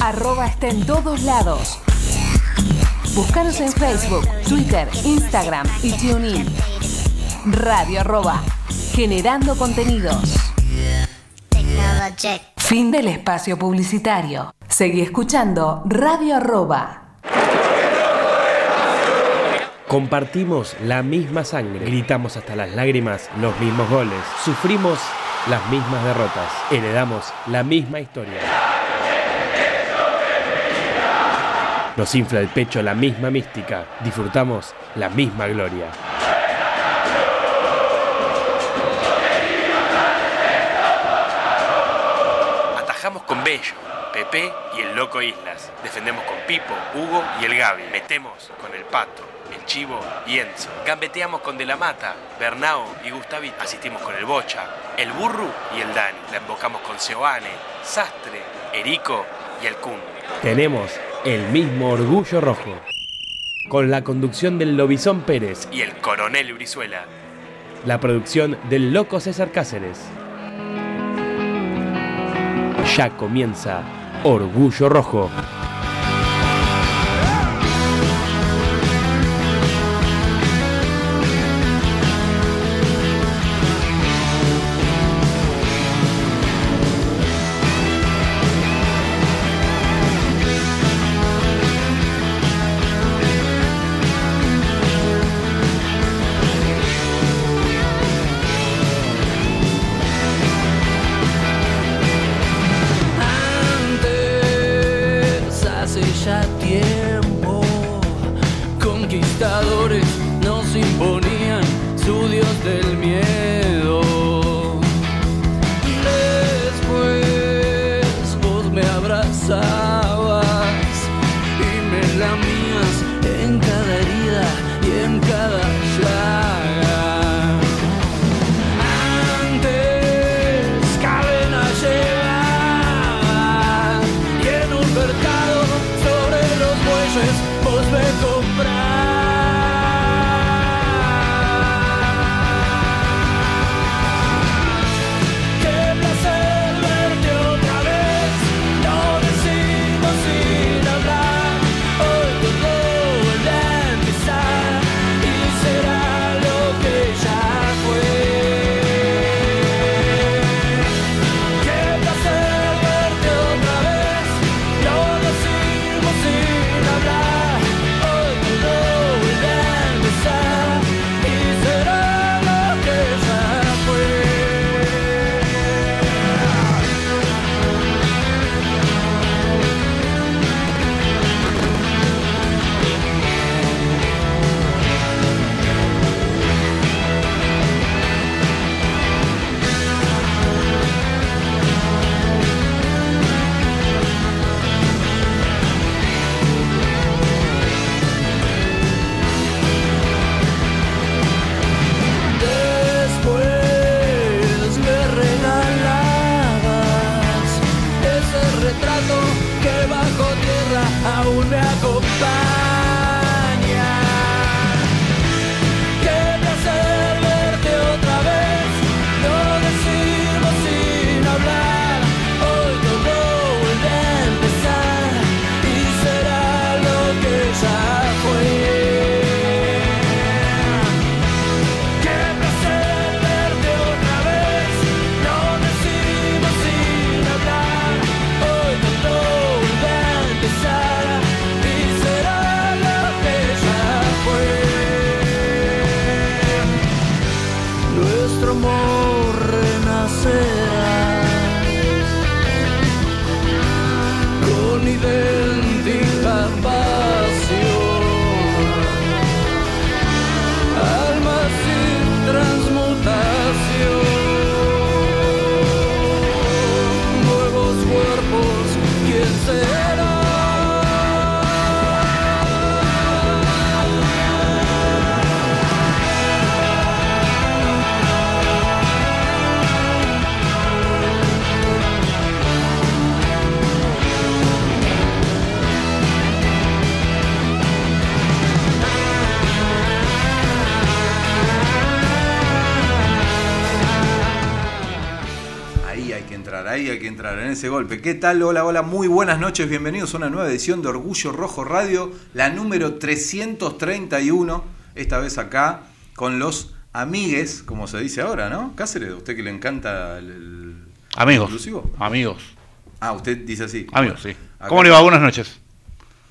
Arroba está en todos lados. Búscanos en Facebook, Twitter, Instagram y TuneIn. Radio arroba, generando contenidos. Fin del espacio publicitario. Seguí escuchando Radio arroba. Compartimos la misma sangre, gritamos hasta las lágrimas los mismos goles, sufrimos las mismas derrotas, heredamos la misma historia. Nos infla el pecho la misma mística, disfrutamos la misma gloria. Atajamos con Bello, Pepe y el Loco Islas. Defendemos con Pipo, Hugo y el Gaby. Metemos con el Pato, Chivo y Enzo. Gambeteamos con De la Mata, Bernao y Gustavito. Asistimos con el Bocha, el Burru y el Dani. La embocamos con Seoane, Sastre, Erico y el Kun. Tenemos el mismo orgullo rojo. Con la conducción del Lobizón Pérez y el Coronel Brizuela. La producción del Loco César Cáceres. Ya comienza Orgullo Rojo. Entrar en ese golpe. ¿Qué tal? Hola, hola, muy buenas noches, bienvenidos a una nueva edición de Orgullo Rojo Radio, la número 331, esta vez acá con los amigues, como se dice ahora, ¿no? Cáceres, usted que le encanta el, el Amigos. inclusivo. Amigos. Ah, usted dice así. Amigos, sí. Acá- ¿Cómo le va? Buenas noches.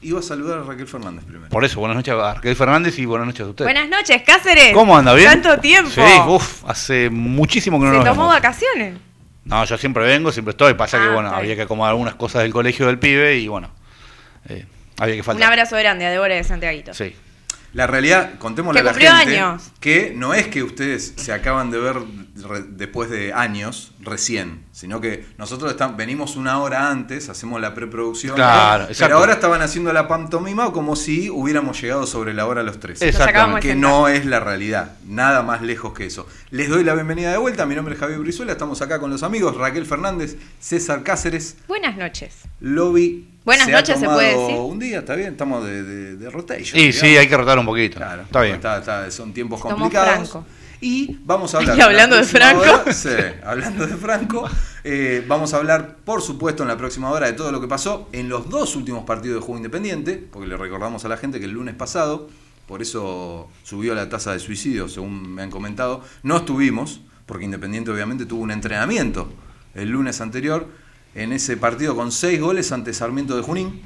Iba a saludar a Raquel Fernández primero. Por eso, buenas noches a Arquel Fernández y buenas noches a usted. Buenas noches, Cáceres. ¿Cómo anda? ¿Bien? Tanto tiempo. Sí, uff, hace muchísimo que no Se nos tomó vemos. vacaciones. No, yo siempre vengo, siempre estoy. Pasa que, Ah, bueno, había que acomodar algunas cosas del colegio del pibe y, bueno, eh, había que Un faltar. abrazo grande a Débora de Santiaguito. Sí. La realidad, contémosle Que a la gente años. que no es que ustedes se acaban de ver re- después de años, recién, sino que nosotros venimos una hora antes, hacemos la preproducción, Claro, pero ahora estaban haciendo la pantomima como si hubiéramos llegado sobre la hora los tres. Exactamente. Que no es la realidad, nada más lejos que eso. Les doy la bienvenida de vuelta, mi nombre es Javier Brizuela, estamos acá con los amigos Raquel Fernández, César Cáceres, Buenas noches. Lobby. Buenas ha noches, ¿se tomado puede decir? Un día, está bien, estamos de, de, de rotation. Sí, digamos. hay que rotar un poquito. Claro, Está bien. está- está- son tiempos complicados. Franco. Y vamos a hablar. Y hablando de Franco. hora- sí, hablando de Franco. eh, vamos a hablar, por supuesto, en la próxima hora de todo lo que pasó en los dos últimos partidos de Juego Independiente, porque le recordamos a la gente que el lunes pasado, por eso subió la tasa de suicidio, según me han comentado, no estuvimos, porque Independiente obviamente tuvo un entrenamiento el lunes anterior en ese partido con seis goles ante Sarmiento de Junín.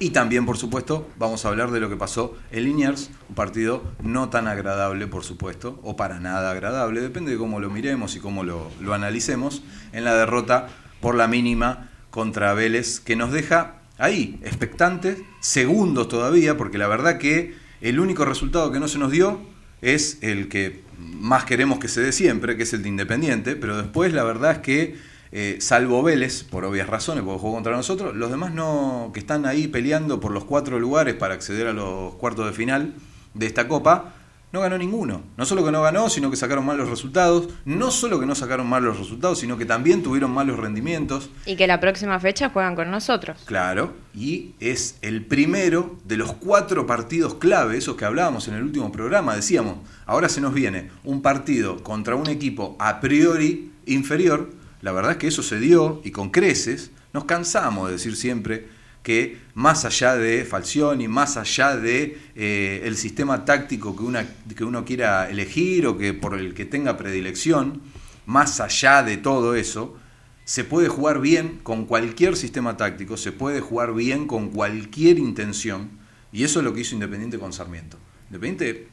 Y también, por supuesto, vamos a hablar de lo que pasó en Liniers, un partido no tan agradable, por supuesto, o para nada agradable, depende de cómo lo miremos y cómo lo, lo analicemos, en la derrota por la mínima contra Vélez, que nos deja ahí, expectantes, segundos todavía, porque la verdad que el único resultado que no se nos dio es el que más queremos que se dé siempre, que es el de Independiente, pero después la verdad es que eh, salvo Vélez, por obvias razones, porque jugó contra nosotros, los demás no, que están ahí peleando por los cuatro lugares para acceder a los cuartos de final de esta copa, no ganó ninguno. No solo que no ganó, sino que sacaron mal los resultados. No solo que no sacaron mal los resultados, sino que también tuvieron malos rendimientos. Y que la próxima fecha juegan con nosotros. Claro, y es el primero de los cuatro partidos clave, esos que hablábamos en el último programa. Decíamos, ahora se nos viene un partido contra un equipo a priori inferior. La verdad es que eso se dio y con creces. Nos cansamos de decir siempre que más allá de Falcioni, más allá de eh, el sistema táctico que, una, que uno quiera elegir o que por el que tenga predilección, más allá de todo eso, se puede jugar bien con cualquier sistema táctico, se puede jugar bien con cualquier intención, y eso es lo que hizo Independiente con Sarmiento. Independiente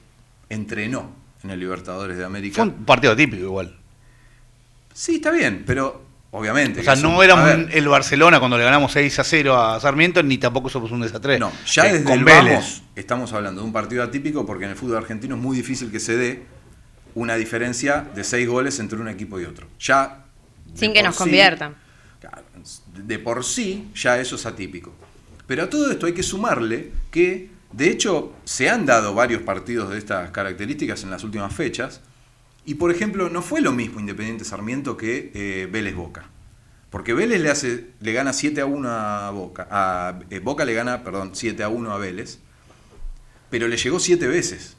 entrenó en el Libertadores de América. Fue un partido típico igual. Sí, está bien, pero obviamente. O sea, un- no éramos ver, el Barcelona cuando le ganamos 6 a 0 a Sarmiento, ni tampoco somos un 10 a 3. No, ya Eh, desde con el Vélez. vamos estamos hablando de un partido atípico porque en el fútbol argentino es muy difícil que se dé una diferencia de seis goles entre un equipo y otro. Ya. Sin que nos sí- conviertan. De por sí ya eso es atípico. Pero a todo esto hay que sumarle que, de hecho, se han dado varios partidos de estas características en las últimas fechas. Y, por ejemplo, no fue lo mismo Independiente Sarmiento que eh, Vélez Boca. Porque Vélez le, hace, le gana 7 a 1 a Boca. A, eh, Boca le gana, perdón, 7 a 1 a Vélez. Pero le llegó 7 veces.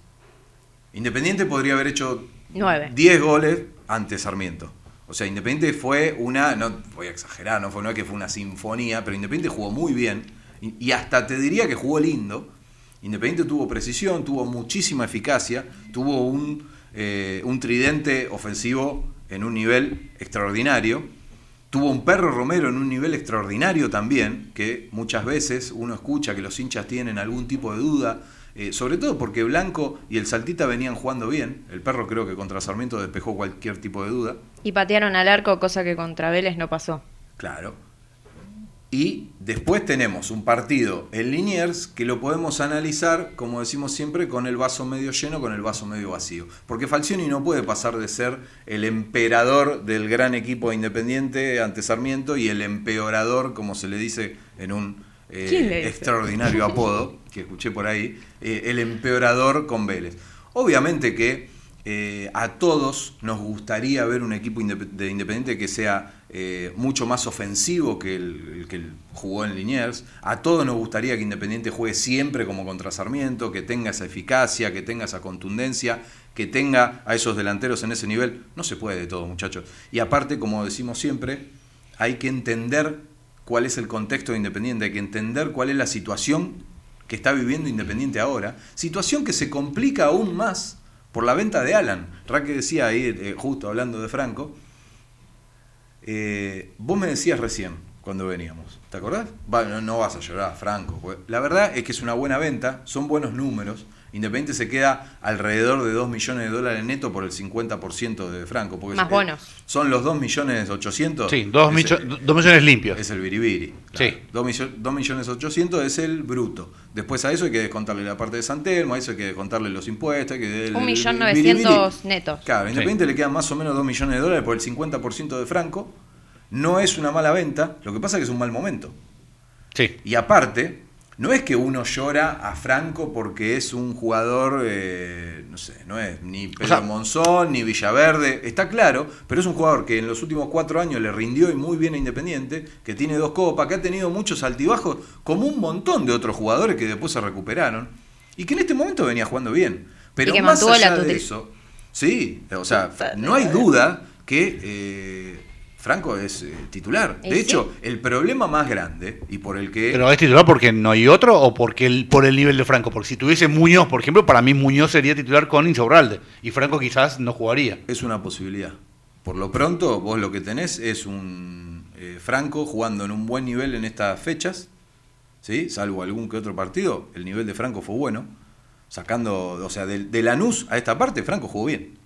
Independiente podría haber hecho Nueve. 10 goles ante Sarmiento. O sea, Independiente fue una, no voy a exagerar, no, fue, no es que fue una sinfonía, pero Independiente jugó muy bien y, y hasta te diría que jugó lindo. Independiente tuvo precisión, tuvo muchísima eficacia, tuvo un, eh, un tridente ofensivo en un nivel extraordinario. Tuvo un perro Romero en un nivel extraordinario también, que muchas veces uno escucha que los hinchas tienen algún tipo de duda, eh, sobre todo porque Blanco y el Saltita venían jugando bien. El perro creo que contra Sarmiento despejó cualquier tipo de duda. Y patearon al arco, cosa que contra Vélez no pasó. Claro. Y después tenemos un partido en Liniers que lo podemos analizar, como decimos siempre, con el vaso medio lleno, con el vaso medio vacío. Porque Falcioni no puede pasar de ser el emperador del gran equipo independiente ante Sarmiento y el empeorador, como se le dice en un eh, extraordinario apodo que escuché por ahí, eh, el empeorador con Vélez. Obviamente que eh, a todos nos gustaría ver un equipo de Independiente que sea eh, mucho más ofensivo que el, que jugó en Liniers. A todos nos gustaría que Independiente juegue siempre como contra Sarmiento, que tenga esa eficacia, que tenga esa contundencia, que tenga a esos delanteros en ese nivel. No se puede de todo, muchachos. Y aparte, como decimos siempre, hay que entender cuál es el contexto de Independiente, hay que entender cuál es la situación que está viviendo Independiente ahora. Situación que se complica aún más por la venta de Alan. Raque decía ahí, eh, justo hablando de Franco, eh, vos me decías recién, cuando veníamos, ¿te acordás? Va, no, vas a llorar, Franco. pues. La verdad es que es una buena venta, son buenos números. Independiente se queda alrededor de 2 millones de dólares neto por el 50% de Franco. Porque Más es- bonos. Son los 2 millones 800. Sí, dos, Es millo- el- dos millones limpios. es el biribiri. Sí. 2, millones 800 es el bruto. Después a eso hay que descontarle la parte de San Telmo, a eso hay que descontarle los impuestos. Hay que, el- Un millón el novecientos biribiri. netos. Claro, a Independiente le quedan más o menos 2 millones de dólares por el 50% de Franco. No es una mala venta, lo que pasa es que es un mal momento. Sí. Y aparte, no es que uno llora a Franco porque es un jugador, eh, no sé, no es ni Pedro sea- Monzón, ni Villaverde, está claro, pero es un jugador que en los últimos cuatro años le rindió y muy bien a Independiente, que tiene dos copas, que ha tenido muchos altibajos, como un montón de otros jugadores que después se recuperaron, y que en este momento venía jugando bien. Pero más la allá de eso, sí, o sea, no hay duda que... eh, Franco es eh, titular. De sí. hecho, el problema más grande y por el que Pero es titular porque no hay otro o porque el, por el nivel de Franco. Porque si tuviese Muñoz, por ejemplo, para mí Muñoz sería titular con Insaurralde. Y Franco quizás no jugaría. Es una posibilidad. Por lo pronto, vos lo que tenés es un eh, Franco jugando en un buen nivel en estas fechas, ¿sí? salvo algún que otro partido. El nivel de Franco fue bueno. Sacando, o sea, de, de Lanús a esta parte, Franco jugó bien.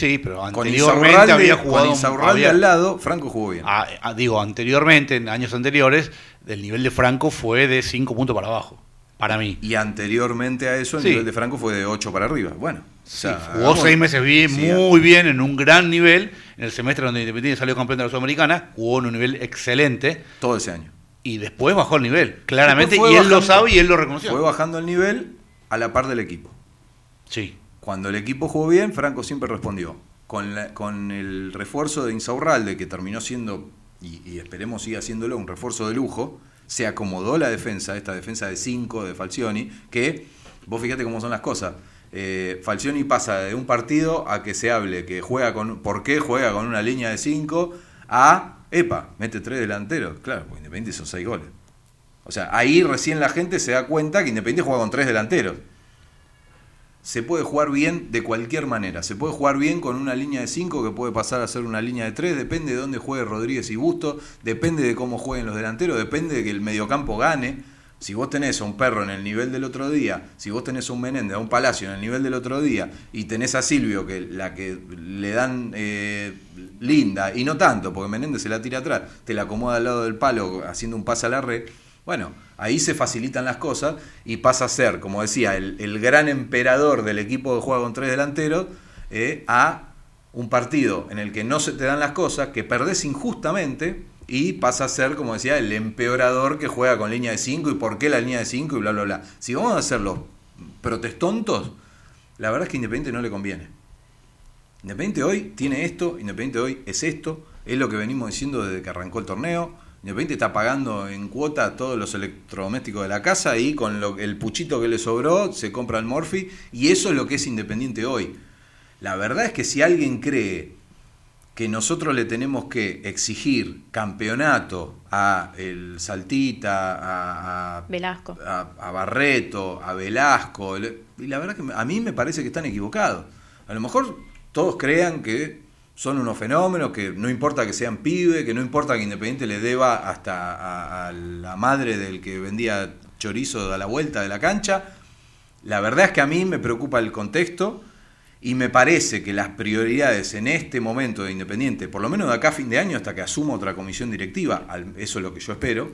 Sí, pero Con anteriormente Insaurralde, había jugado. con Insaurralde había- al lado, Franco jugó bien. Ah, ah, digo, anteriormente, en años anteriores, el nivel de Franco fue de 5 puntos para abajo. Para mí. Y anteriormente a eso, el Sí. nivel de Franco fue de 8 para arriba. Bueno, o sea, Jugó seis meses bien, sí, muy bien, en un gran nivel. En el semestre donde Independiente salió campeón de la Sudamericana, jugó en un nivel excelente. todo ese año. Y después bajó el nivel, claramente. Y él lo sabe y él lo reconoció. Fue bajando el nivel a la par del equipo. Sí. Cuando el equipo jugó bien, Franco siempre respondió. Con, el refuerzo de Insaurralde, que terminó siendo, y, esperemos siga haciéndolo, un refuerzo de lujo, se acomodó la defensa, esta defensa de 5 de Falcioni, que vos fíjate cómo son las cosas. Eh, Falcioni pasa de un partido a que se hable que juega con, por qué juega con una línea de 5 a, epa, mete tres delanteros. Claro, porque Independiente hizo 6 goles. O sea, ahí recién la gente se da cuenta que Independiente juega con tres delanteros se puede jugar bien de cualquier manera. Se puede jugar bien con una línea de 5 que puede pasar a ser una línea de 3, depende de dónde juegue Rodríguez y Busto, depende de cómo jueguen los delanteros, depende de que el mediocampo gane. Si vos tenés a un perro en el nivel del otro día, si vos tenés a un Menéndez, a un Palacio en el nivel del otro día, y tenés a Silvio, que la que le dan eh, linda, y no tanto, porque Menéndez se la tira atrás, te la acomoda al lado del palo haciendo un pase a la red, bueno, ahí se facilitan las cosas y pasa a ser, como decía, el, gran emperador del equipo que juega con tres delanteros eh, a un partido en el que no se te dan las cosas, que perdés injustamente y pasa a ser, como decía, el empeorador que juega con línea de 5 y por qué la línea de 5 y bla, bla, bla. Si vamos a hacer los protestontos, la verdad es que Independiente no le conviene. Independiente hoy tiene esto, Independiente hoy es esto, es lo que venimos diciendo desde que arrancó el torneo. Independiente está pagando en cuota todos los electrodomésticos de la casa y con lo, el puchito que le sobró se compra el Morphy y eso es lo que es Independiente hoy. La verdad es que si alguien cree que nosotros le tenemos que exigir campeonato a el Saltita, a, a- Velasco. a, a Barreto, a Velasco, el- y la verdad que a mí me parece que están equivocados. A lo mejor todos crean que son unos fenómenos, que no importa que sean pibe, que no importa que Independiente le deba hasta a, a la madre del que vendía chorizo a la vuelta de la cancha. La verdad es que a mí me preocupa el contexto y me parece que las prioridades en este momento de Independiente, por lo menos de acá a fin de año hasta que asuma otra comisión directiva, eso es lo que yo espero,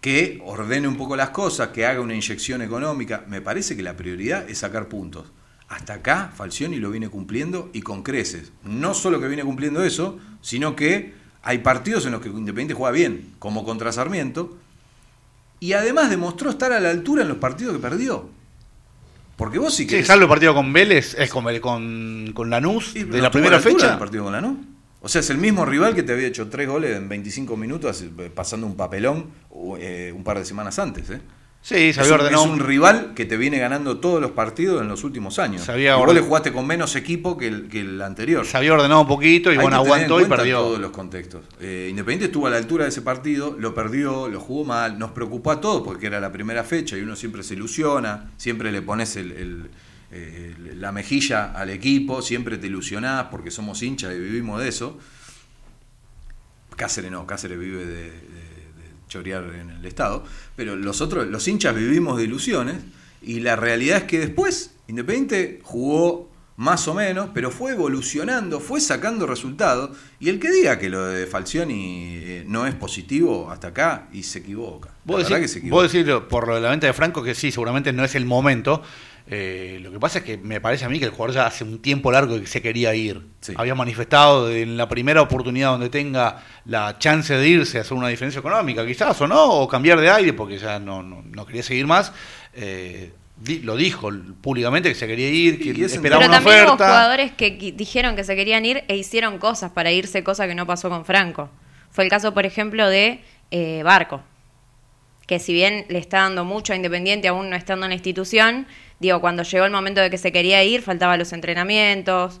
que ordene un poco las cosas, que haga una inyección económica, me parece que la prioridad es sacar puntos. Hasta acá Falcioni lo viene cumpliendo y con creces. No solo que viene cumpliendo eso, sino que hay partidos en los que Independiente juega bien, como contra Sarmiento, y además demostró estar a la altura en los partidos que perdió. Porque vos sí que Sí, salvo el partido con Vélez, es con, con, con Lanús, de la primera a altura fecha. del partido con Lanús. O sea, es el mismo rival que te había hecho tres goles en 25 minutos, eh, pasando un papelón eh, un par de semanas antes. ¿eh? Sí, Es se había un, ordenado. es un rival que te viene ganando todos los partidos en los últimos años. Se había y vos le jugaste con menos equipo que el, que el anterior. Se había ordenado un poquito y Hay bueno, aguantó y perdió. todos los contextos. Eh, Independiente estuvo a la altura de ese partido, lo perdió, lo jugó mal, nos preocupó a todos porque era la primera fecha y uno siempre se ilusiona, siempre le pones el- el- eh, la mejilla al equipo, siempre te ilusionás porque somos hinchas y vivimos de eso. Cáceres no, Cáceres vive de chorear en el Estado, pero los otros, los hinchas vivimos de ilusiones y la realidad es que después Independiente jugó más o menos, pero fue evolucionando, fue sacando resultados y el que diga que lo de Falcioni eh, no es positivo hasta acá y se equivoca. Vos decís, que se equivoca. vos decís por lo de la venta de Franco que sí, seguramente no es el momento. Eh, lo que pasa es que me parece a mí que el jugador ya hace un tiempo largo que se quería ir. Sí. Había manifestado en la primera oportunidad donde tenga la chance de irse a hacer una diferencia económica, quizás, o no, o cambiar de aire porque ya no, no, no quería seguir más. Eh, di- lo dijo públicamente que se quería ir, que esperaba Pero una también hubo oferta. jugadores que dijeron que se querían ir e hicieron cosas para irse, cosa que no pasó con Franco. Fue el caso, por ejemplo, de eh, Barco, que si bien le está dando mucho a Independiente, aún no estando en la institución, digo, cuando llegó el momento de que se quería ir, faltaban los entrenamientos.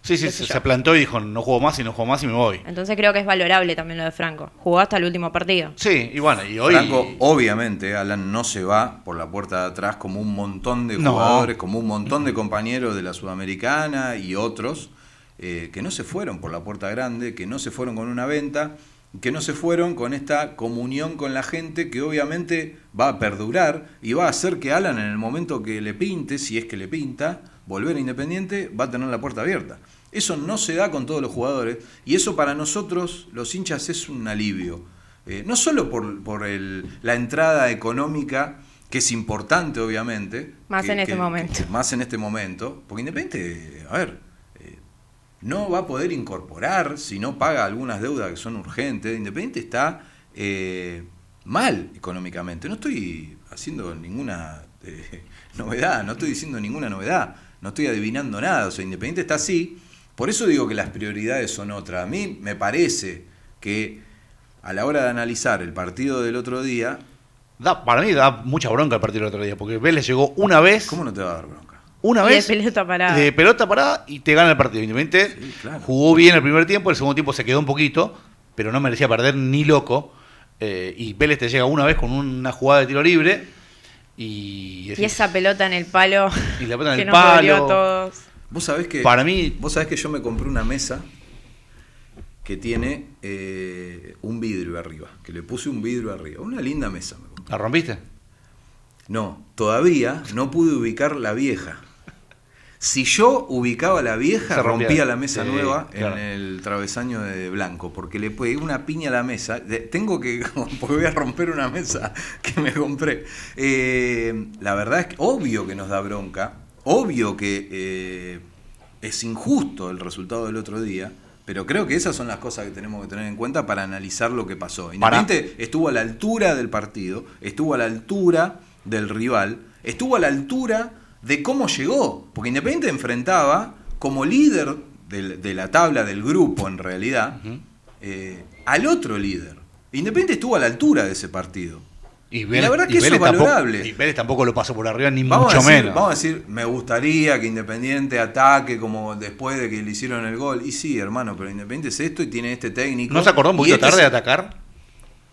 Sí, sí, se, se plantó y dijo, no juego más y no juego más y me voy. Entonces creo que es valorable también lo de Franco. Jugó hasta el último partido. Sí, y bueno, y hoy... Franco, obviamente, Alan no se va por la puerta de atrás como un montón de No. jugadores, como un montón de compañeros de la Sudamericana y otros eh, que no se fueron por la puerta grande, que no se fueron con una venta, que no se fueron con esta comunión con la gente que obviamente va a perdurar y va a hacer que Alan en el momento que le pinte, si es que le pinta, volver a Independiente, va a tener la puerta abierta. Eso no se da con todos los jugadores y eso para nosotros, los hinchas, es un alivio. Eh, no solo por, por el- la entrada económica, que es importante obviamente. Más que- en este que- momento. que- más en este momento, porque Independiente, a ver, no va a poder incorporar si no paga algunas deudas que son urgentes. Independiente está eh, mal económicamente. No estoy haciendo ninguna eh, novedad, no estoy diciendo ninguna novedad, no estoy adivinando nada. O sea, Independiente está así. Por eso digo que las prioridades son otras. A mí me parece que a la hora de analizar el partido del otro día, Da, para mí da mucha bronca el partido del otro día, porque Vélez llegó una vez, ¿cómo no te va a dar bronca? Una Y de vez pelota parada. de pelota parada y te gana el partido. Independiente Sí, claro. jugó bien el primer tiempo, el segundo tiempo se quedó un poquito, pero no merecía perder ni loco. eh, y Vélez te llega una vez con una jugada de tiro libre y, Y esa pelota en el palo Y la pelota en que el nos palo. a todos. Vos sabés que. Para mí- Vos sabés que yo me compré una mesa que tiene eh, un vidrio arriba. Que le puse un vidrio arriba. Una linda mesa me compré. ¿La rompiste? No, todavía no pude ubicar la vieja. Si yo ubicaba la vieja, Se rompía. rompía la mesa Sí, nueva claro. en el travesaño de blanco, porque le pegué una piña a la mesa. Tengo que, porque voy a romper una mesa que me compré. Eh, la verdad es que obvio que nos da bronca, obvio que eh, es injusto el resultado del otro día, pero creo que esas son las cosas que tenemos que tener en cuenta para analizar lo que pasó. Independiente estuvo a la altura del partido, estuvo a la altura del rival, estuvo a la altura de cómo llegó, porque Independiente enfrentaba como líder de la tabla del grupo en realidad eh, al otro líder. Independiente estuvo a la altura de ese partido. Y, la verdad que eso es tampoco, valorable. y Vélez tampoco lo pasó por arriba, ni Vamos mucho a, decir, menos. vamos a decir, me gustaría que Independiente ataque como después de que le hicieron el gol. Y sí, hermano, pero Independiente es esto y tiene este técnico. ¿No se acordó un poquito este tarde de atacar?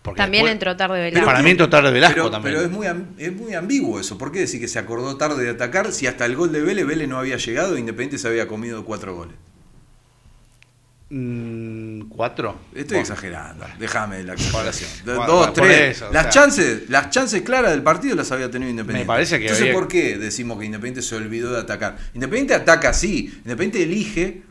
Porque También después- entró tarde Pero Velasco. Para que- mí entró tarde Velasco pero, también. Pero es muy, es muy ambiguo eso. ¿Por qué decir que se acordó tarde de atacar si hasta el gol de Vélez, Vélez no había llegado e Independiente se había comido cuatro goles? Mm, ¿Cuatro? Estoy Bueno. exagerando. Déjame la Bueno, Dos, tres. eso, o las, sea. chances, las chances claras del partido las había tenido Independiente. Me parece que Entonces, había- ¿por qué decimos que Independiente se olvidó de atacar? Independiente ataca sí. Independiente elige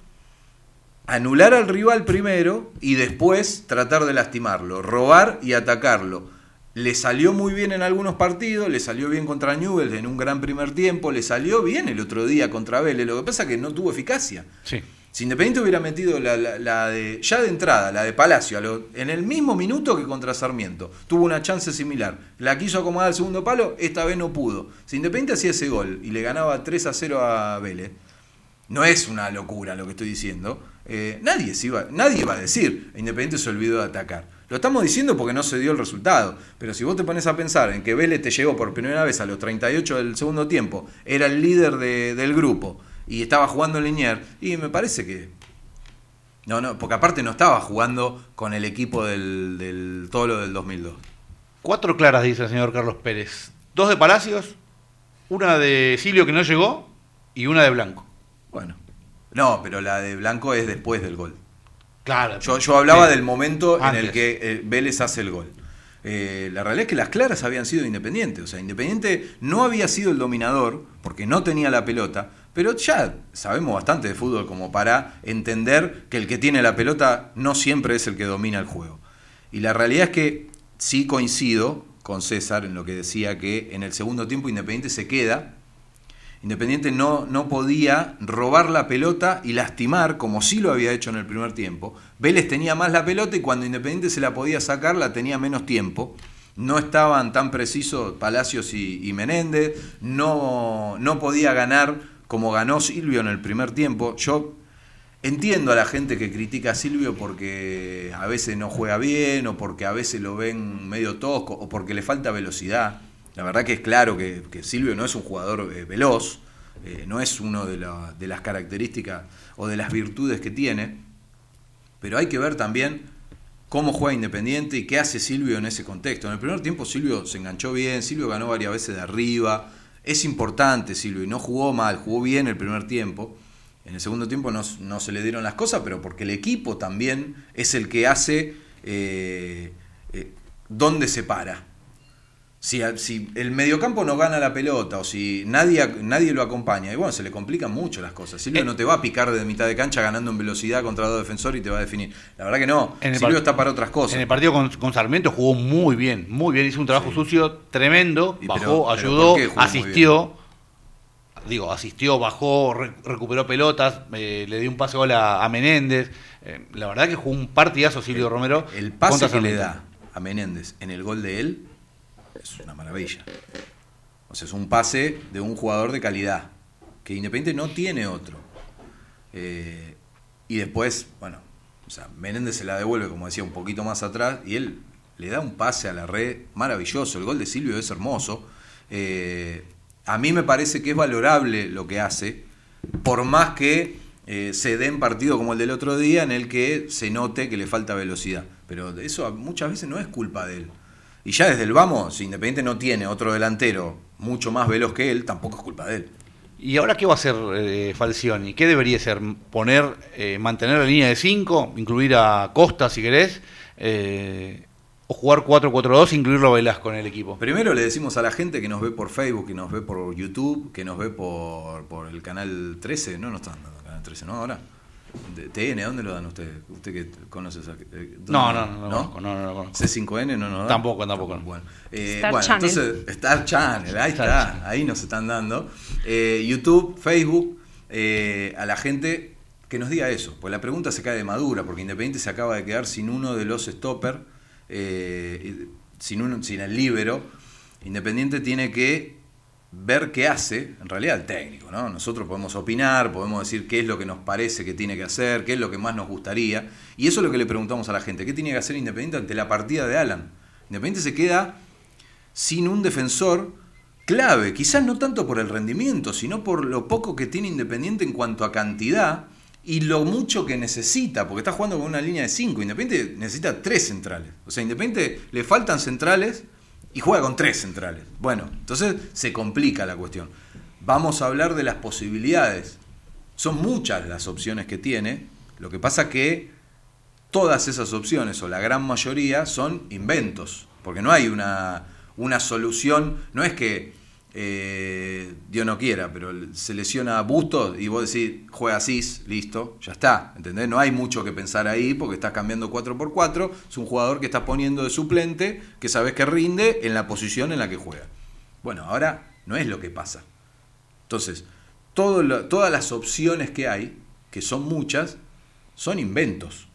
anular al rival primero y después tratar de lastimarlo, robar y atacarlo. Le salió muy bien en algunos partidos, le salió bien contra Newell's en un gran primer tiempo, le salió bien el otro día contra Vélez, lo que pasa es que no tuvo eficacia. Sí. Si Independiente hubiera metido la, la- la de ya de entrada, la de Palacio, lo- en el mismo minuto que contra Sarmiento, tuvo una chance similar. La quiso acomodar al segundo palo, esta vez no pudo. Si Independiente hacía ese gol y le ganaba 3 a 0 a Vélez, no es una locura lo que estoy diciendo. Eh, nadie, se iba, nadie iba a decir, Independiente se olvidó de atacar. Lo estamos diciendo porque no se dio el resultado. Pero si vos te pones a pensar en que Vélez te llegó por primera vez a los 38 del segundo tiempo, era el líder de- del grupo y estaba jugando en Linier, y me parece que. No, no, porque aparte no estaba jugando con el equipo del, del todo lo del 2002. Cuatro claras, dice el señor Carlos Pérez. Dos de Palacios, una de Silvio que no llegó y una de Blanco. Bueno. No, pero la de Blanco es después del gol. Claro. Yo, yo hablaba Sí. del momento en el que eh, Vélez hace el gol. Eh, la realidad es que las claras habían sido Independiente. O sea, Independiente no había sido el dominador porque no tenía la pelota, pero ya sabemos bastante de fútbol como para entender que el que tiene la pelota no siempre es el que domina el juego. Y la realidad es que sí coincido con César en lo que decía que en el segundo tiempo Independiente se queda Independiente no, no podía robar la pelota y lastimar, como sí lo había hecho en el primer tiempo. Vélez tenía más la pelota y cuando Independiente se la podía sacar, la tenía menos tiempo. No estaban tan precisos Palacios y, Menéndez. No, no podía ganar como ganó Silvio en el primer tiempo. Yo entiendo a la gente que critica a Silvio porque a veces no juega bien o porque a veces lo ven medio tosco o porque le falta velocidad. La verdad que es claro que, Silvio no es un jugador eh, veloz, eh, no es uno de, la- de las características o de las virtudes que tiene, pero hay que ver también cómo juega Independiente y qué hace Silvio en ese contexto. En el primer tiempo Silvio se enganchó bien, Silvio ganó varias veces de arriba, es importante Silvio y no jugó mal, jugó bien el primer tiempo. En el segundo tiempo no, se le dieron las cosas, pero porque el equipo también es el que hace eh, dónde se para. Si, si el mediocampo no gana la pelota o si nadie, nadie lo acompaña, y bueno, se le complican mucho las cosas. Silvio Eh. no te va a picar de mitad de cancha ganando en velocidad contra dos defensores y te va a definir. La verdad que no. Silvio está para otras cosas. En el partido con, con Sarmiento jugó muy bien, muy bien. Hizo un trabajo Sí. sucio tremendo. Y Bajó, pero- ayudó, ¿por qué jugó muy asistió. Digo, asistió, bajó, re- recuperó pelotas, eh, le dio un pase gol a, a Menéndez. Eh, la verdad que jugó un partidazo Silvio Romero. El pase que le da a Menéndez en el gol de él es una maravilla. O sea, es un pase de un jugador de calidad, que Independiente no tiene otro. Eh, y después, bueno, o sea, Menéndez se la devuelve, como decía, un poquito más atrás, y él le da un pase a la red maravilloso. El gol de Silvio es hermoso. Eh, a mí me parece que es valorable lo que hace, por más que eh, se den partido como el del otro día en el que se note que le falta velocidad. Pero eso muchas veces no es culpa de él. Y ya desde el vamos, si Independiente no tiene otro delantero mucho más veloz que él, tampoco es culpa de él. ¿Y ahora qué va a hacer eh, Falcioni? ¿Qué debería ser? ¿Poner, eh, mantener la línea de 5, incluir a Costa si querés? Eh, ¿O jugar 4-4-2 e incluirlo a Velasco en el equipo? Primero le decimos a la gente que nos ve por Facebook, que nos ve por YouTube, que nos ve por, por el canal 13, no, no están dando canal 13, ¿no? Ahora. TN, ¿dónde lo dan ustedes? Usted que conoce esa. eh, ¿dónde No, no, no, no, no, no, no conozco. C5N no da. Tampoco, tampoco. Bueno, eh, Star bueno Channel. entonces, Star Channel, ahí Star está, Channel. ahí nos están dando. Eh, YouTube, Facebook, eh, a la gente que nos diga eso, pues la pregunta se cae de madura, porque Independiente se acaba de quedar sin uno de los stopper, eh, sin, uno, sin el líbero. Independiente tiene que ver qué hace, en realidad el técnico, ¿no? Nosotros podemos opinar, podemos decir qué es lo que nos parece que tiene que hacer, qué es lo que más nos gustaría, y eso es lo que le preguntamos a la gente, ¿qué tiene que hacer Independiente ante la partida de Alan? Independiente se queda sin un defensor clave, quizás no tanto por el rendimiento, sino por lo poco que tiene Independiente en cuanto a cantidad y lo mucho que necesita, porque está jugando con una línea de 5. Independiente necesita tres centrales. O sea, Independiente le faltan centrales y juega con tres centrales. Bueno, entonces se complica la cuestión. Vamos a hablar de las posibilidades. Son muchas las opciones que tiene. Lo que pasa que todas esas opciones, o la gran mayoría, son inventos. Porque no hay una, una solución. No es que eh, Dios no quiera, pero se lesiona Bustos y vos decís, juega Cis, listo, ya está. ¿Entendés? No hay mucho que pensar ahí porque estás cambiando 4 por 4 Es un jugador que estás poniendo de suplente, que sabes que rinde en la posición en la que juega. Bueno, ahora no es lo que pasa. Entonces, todo lo- todas las opciones que hay, que son muchas, son inventos.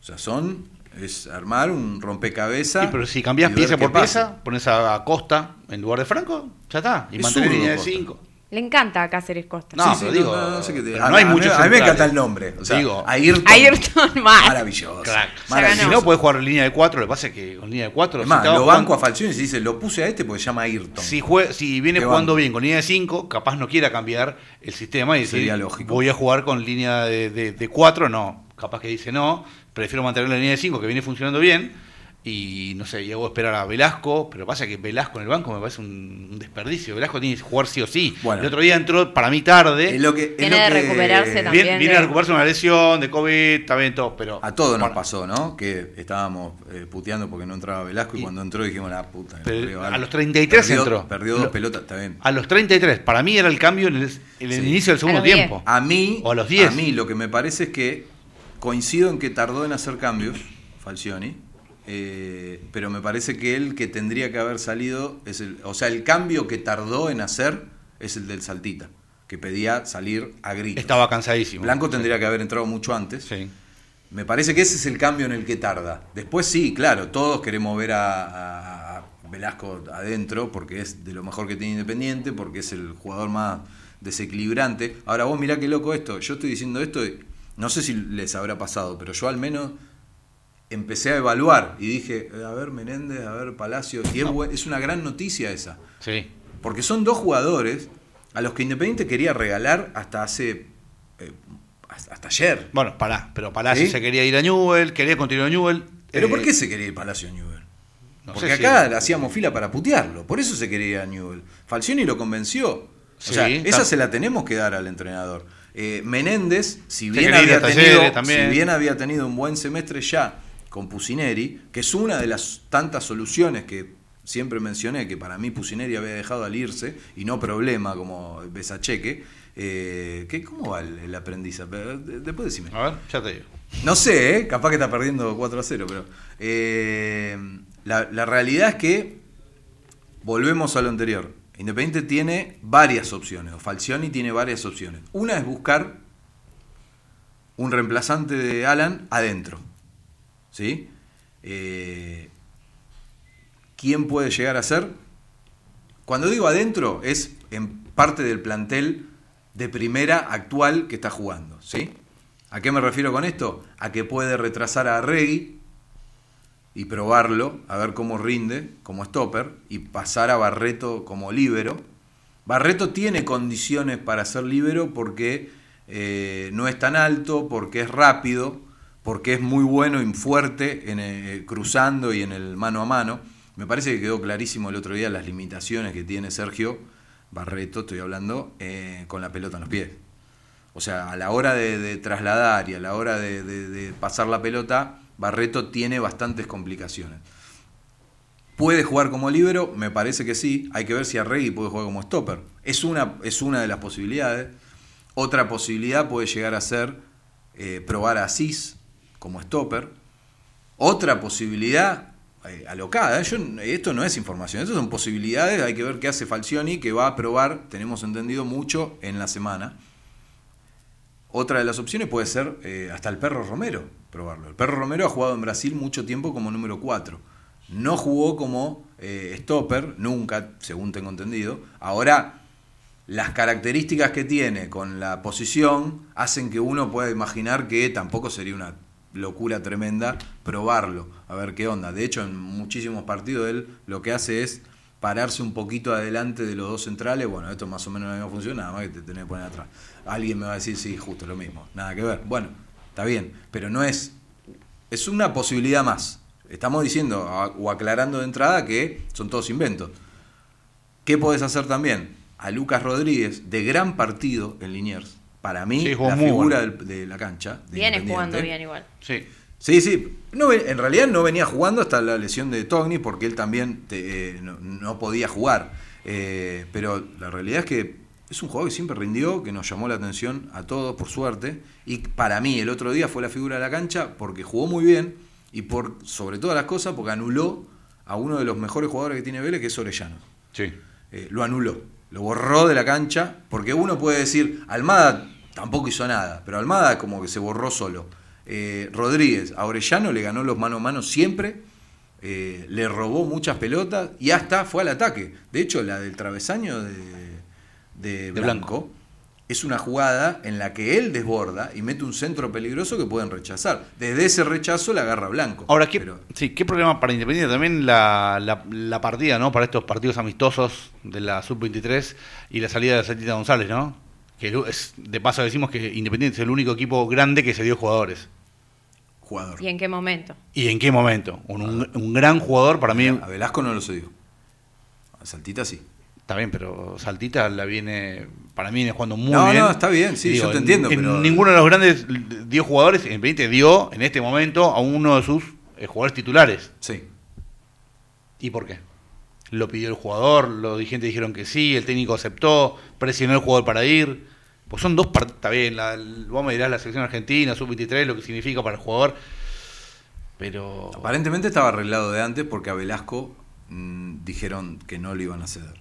O sea, son es armar un rompecabezas. Sí, pero si cambias pieza por pasa. pieza, pones a Costa en lugar de Franco, ya está. Y Es mantenés zurdo, línea de Costa. 5. Le encanta a Cáceres Costa. No, pero digo, sé qué te- a, no hay a mí- muchos A mí me encanta el nombre. O sea, Digo, Ayrton. Ayrton, mal. Maravilloso. Crack. Maravilloso. Si no, puedes jugar en línea de 4, lo que pasa es que con línea de 4... Es más, lo banco a Falcioni y se dice, lo puse a este porque se llama Ayrton. Si, jue- si viene jugando banco. bien con línea de 5, capaz no quiera cambiar el sistema y decir, Sería lógico. voy a jugar con línea de 4, no. Capaz que dice no, prefiero mantener la línea de 5 que viene funcionando bien y no sé, llego a esperar a Velasco, pero pasa que Velasco en el banco me parece un, un desperdicio. Velasco tiene que jugar sí o sí. Bueno. el otro día entró para mí tarde. Es lo que, es Viene lo de recuperarse también. Viene, viene de- a recuperarse una lesión de COVID, está bien todo, pero... A todos nos pasó, ¿no? Que estábamos eh, puteando porque no entraba Velasco y, Y- cuando entró dijimos, la puta. Pero perdió a algo". los 33 perdió, entró. Perdió dos Lo- pelotas, bien. A los 33, para mí era el cambio en el, en el Sí. inicio del segundo A los 10. tiempo. A mí, O a los 10. a mí lo que me parece es que coincido en que tardó en hacer cambios, Falcioni, eh, pero me parece que él que tendría que haber salido, es el, o sea, el cambio que tardó en hacer es el del Saltita, que pedía salir a gritos. Estaba cansadísimo. Blanco tendría que haber entrado mucho antes. Sí. Me parece que ese es el cambio en el que tarda. Después sí, claro, todos queremos ver a, a- a Velasco adentro porque es de lo mejor que tiene Independiente, porque es el jugador más desequilibrante. Ahora vos mirá qué loco esto. Yo estoy diciendo esto, y no sé si les habrá pasado, pero yo al menos empecé a evaluar y dije, a ver Menéndez, a ver Palacio, y es, una gran noticia esa. Sí. Porque son dos jugadores a los que Independiente quería regalar hasta hace... eh, hasta ayer. Bueno, pará, pero Palacio ¿Sí? se quería ir a Newell, quería continuar a Newell. ¿Pero eh, por qué se quería ir Palacio a Newell? no Porque si- acá le hacíamos fila para putearlo, por eso se quería ir a Newell. Falcioni lo convenció. O Sí, sea, está- esa se la tenemos que dar al entrenador. Eh, Menéndez, si bien, había tenido, si bien había tenido un buen semestre ya con Pusineri, que es una de las tantas soluciones que siempre mencioné, que para mí Pusineri había dejado al irse, y no problema como Besacheque, eh, ¿cómo va el, el aprendiz? De- Después decime. A ver, ya te digo. No sé, ¿eh? capaz que está perdiendo 4 a 0, pero eh, la, la realidad es que volvemos a lo anterior. Independiente tiene varias opciones, o Falcioni tiene varias opciones. Una es buscar un reemplazante de Alan adentro. ¿Sí? Eh, ¿Quién puede llegar a ser? Cuando digo adentro, es en parte del plantel de primera actual que está jugando. ¿Sí? ¿A qué me refiero con esto? A que puede retrasar a Regui y probarlo, a ver cómo rinde como stopper, y pasar a Barreto como líbero. Barreto tiene condiciones para ser líbero porque eh, no es tan alto, porque es rápido, porque es muy bueno y fuerte en el- cruzando y en el mano a mano. Me parece que quedó clarísimo el otro día las limitaciones que tiene Sergio Barreto, estoy hablando, eh, con la pelota en los pies. O sea, a la hora de, trasladar y a la hora de, pasar la pelota, Barreto tiene bastantes complicaciones. ¿Puede jugar como líbero? Me parece que sí. Hay que ver si Arregui puede jugar como stopper. Es una, es una de las posibilidades. Otra posibilidad puede llegar a ser eh, probar a Asís como stopper. Otra posibilidad, eh, alocada, ¿eh? Esto no es información, esto son posibilidades, hay que ver qué hace Falcioni, que va a probar, tenemos entendido, mucho en la semana. Otra de las opciones puede ser eh, hasta el perro Romero, probarlo. El perro Romero ha jugado en Brasil mucho tiempo como número 4. No jugó como stopper, nunca, según tengo entendido. Ahora, las características que tiene con la posición hacen que uno pueda imaginar que tampoco sería una locura tremenda probarlo, a ver qué onda. De hecho, en muchísimos partidos él lo que hace es pararse un poquito adelante de los dos centrales. Bueno, esto más o menos la misma función, nada más que te tenés que poner atrás. Alguien me va a decir, sí, justo lo mismo, nada que ver. Bueno, está bien, pero no es. Es una posibilidad más. Estamos diciendo o aclarando de entrada que son todos inventos. ¿Qué podés hacer también? A Lucas Rodríguez, de gran partido en Liniers. Para mí, Sí, la muy figura bueno. del- de la cancha. de Viene jugando bien igual. Sí. Sí, sí. No, en realidad no venía jugando hasta la lesión de Togni porque él también te- eh, no, no podía jugar. Eh, pero la realidad es que es un jugador que siempre rindió, que nos llamó la atención a todos, por suerte. Y para mí, el otro día fue la figura de la cancha porque jugó muy bien y por sobre todas las cosas porque anuló a uno de los mejores jugadores que tiene Vélez, que es Orellano. Sí. Eh, lo anuló, lo borró de la cancha, porque uno puede decir, Almada tampoco hizo nada, pero Almada como que se borró solo. Eh, Rodríguez, a Orellano le ganó los mano a mano siempre, eh, le robó muchas pelotas y hasta fue al ataque. De hecho, la del travesaño de, de De Blanco, Blanco. es una jugada en la que él desborda y mete un centro peligroso que pueden rechazar. Desde ese rechazo la agarra Blanco. Ahora, ¿qué, Pero- sí, ¿qué problema para Independiente? También la, la, la partida, ¿no? Para estos partidos amistosos de la Sub-23 y la salida de Saltita González, ¿no? Que es, de paso decimos que Independiente es el único equipo grande que se dio jugadores. jugador. ¿Y en qué momento? ¿Y en qué momento? Un, un- un gran jugador para mí. A Velasco no lo se dio. A Saltita sí. Está bien, pero Saltita la viene. Para mí viene jugando muy No, bien. no, está bien, sí, yo te en- entiendo, en pero- ninguno de los grandes dio jugadores. Independiente dio en este momento a uno de sus eh, jugadores titulares. Sí. ¿Y por qué? Lo pidió el jugador, los dirigentes dijeron que sí, el técnico aceptó, presionó al jugador para ir. Pues son dos partidos, está bien, la, el- vos me dirás la selección argentina, sub-23, lo que significa para el jugador. Pero. Aparentemente estaba arreglado de antes porque a Velasco mm, dijeron que no lo iban a ceder.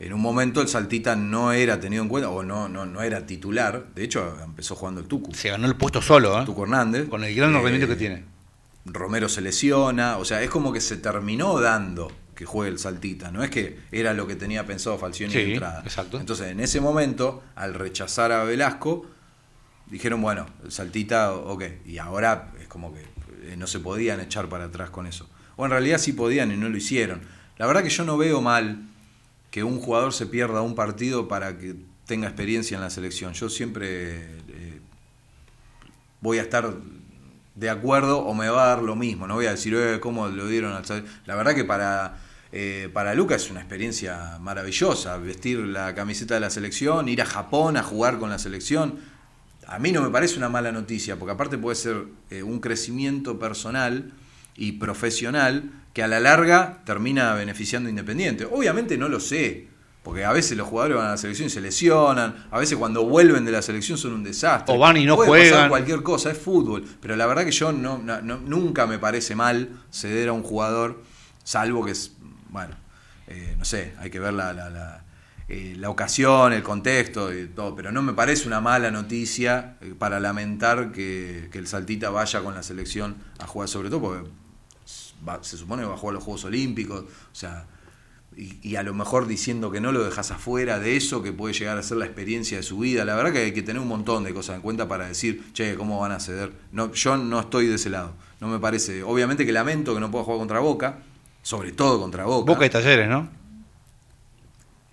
En un momento el Saltita no era tenido en cuenta, o no, no, no era titular. De hecho, empezó jugando el Tucu. Se ganó el puesto solo, ¿eh? Tucu Hernández. Con el gran Eh, rendimiento que tiene. Romero se lesiona, o sea, es como que se terminó dando que juegue el Saltita, no es que era lo que tenía pensado Falcioni de Sí, entrada. exacto. Entonces, en ese momento, al rechazar a Velasco, dijeron, bueno, el Saltita, ok, y ahora es como que eh, no se podían echar para atrás con eso. O en realidad sí podían y no lo hicieron. La verdad que yo no veo mal que un jugador se pierda un partido para que tenga experiencia en la selección. Yo siempre eh, voy a estar de acuerdo o me va a dar lo mismo. No voy a decir, eh, ¿cómo lo dieron? al Sal-?". La verdad que para, eh, para Lucas es una experiencia maravillosa. Vestir la camiseta de la selección, ir a Japón a jugar con la selección. A mí no me parece una mala noticia, porque aparte puede ser eh, un crecimiento personal y profesional que a la larga termina beneficiando a Independiente. Obviamente no lo sé, porque a veces los jugadores van a la selección y se lesionan, a veces cuando vuelven de la selección son un desastre. O van y no Puede pasar juegan. cualquier cosa, es fútbol, pero la verdad que yo no, no- no- nunca me parece mal ceder a un jugador, salvo que es, bueno, eh, no sé, hay que ver la, la, la, eh, la ocasión, el contexto y todo, pero no me parece una mala noticia eh, para lamentar que, el Saltita vaya con la selección a jugar, sobre todo porque va- se supone que va a jugar los Juegos Olímpicos, o sea, y, y a lo mejor diciendo que no lo dejas afuera de eso, que puede llegar a ser la experiencia de su vida. La verdad que hay que tener un montón de cosas en cuenta para decir, che, ¿cómo van a ceder? No, yo no estoy de ese lado. No me parece. Obviamente que lamento que no pueda jugar contra Boca, sobre todo contra Boca. Boca y Talleres, ¿no?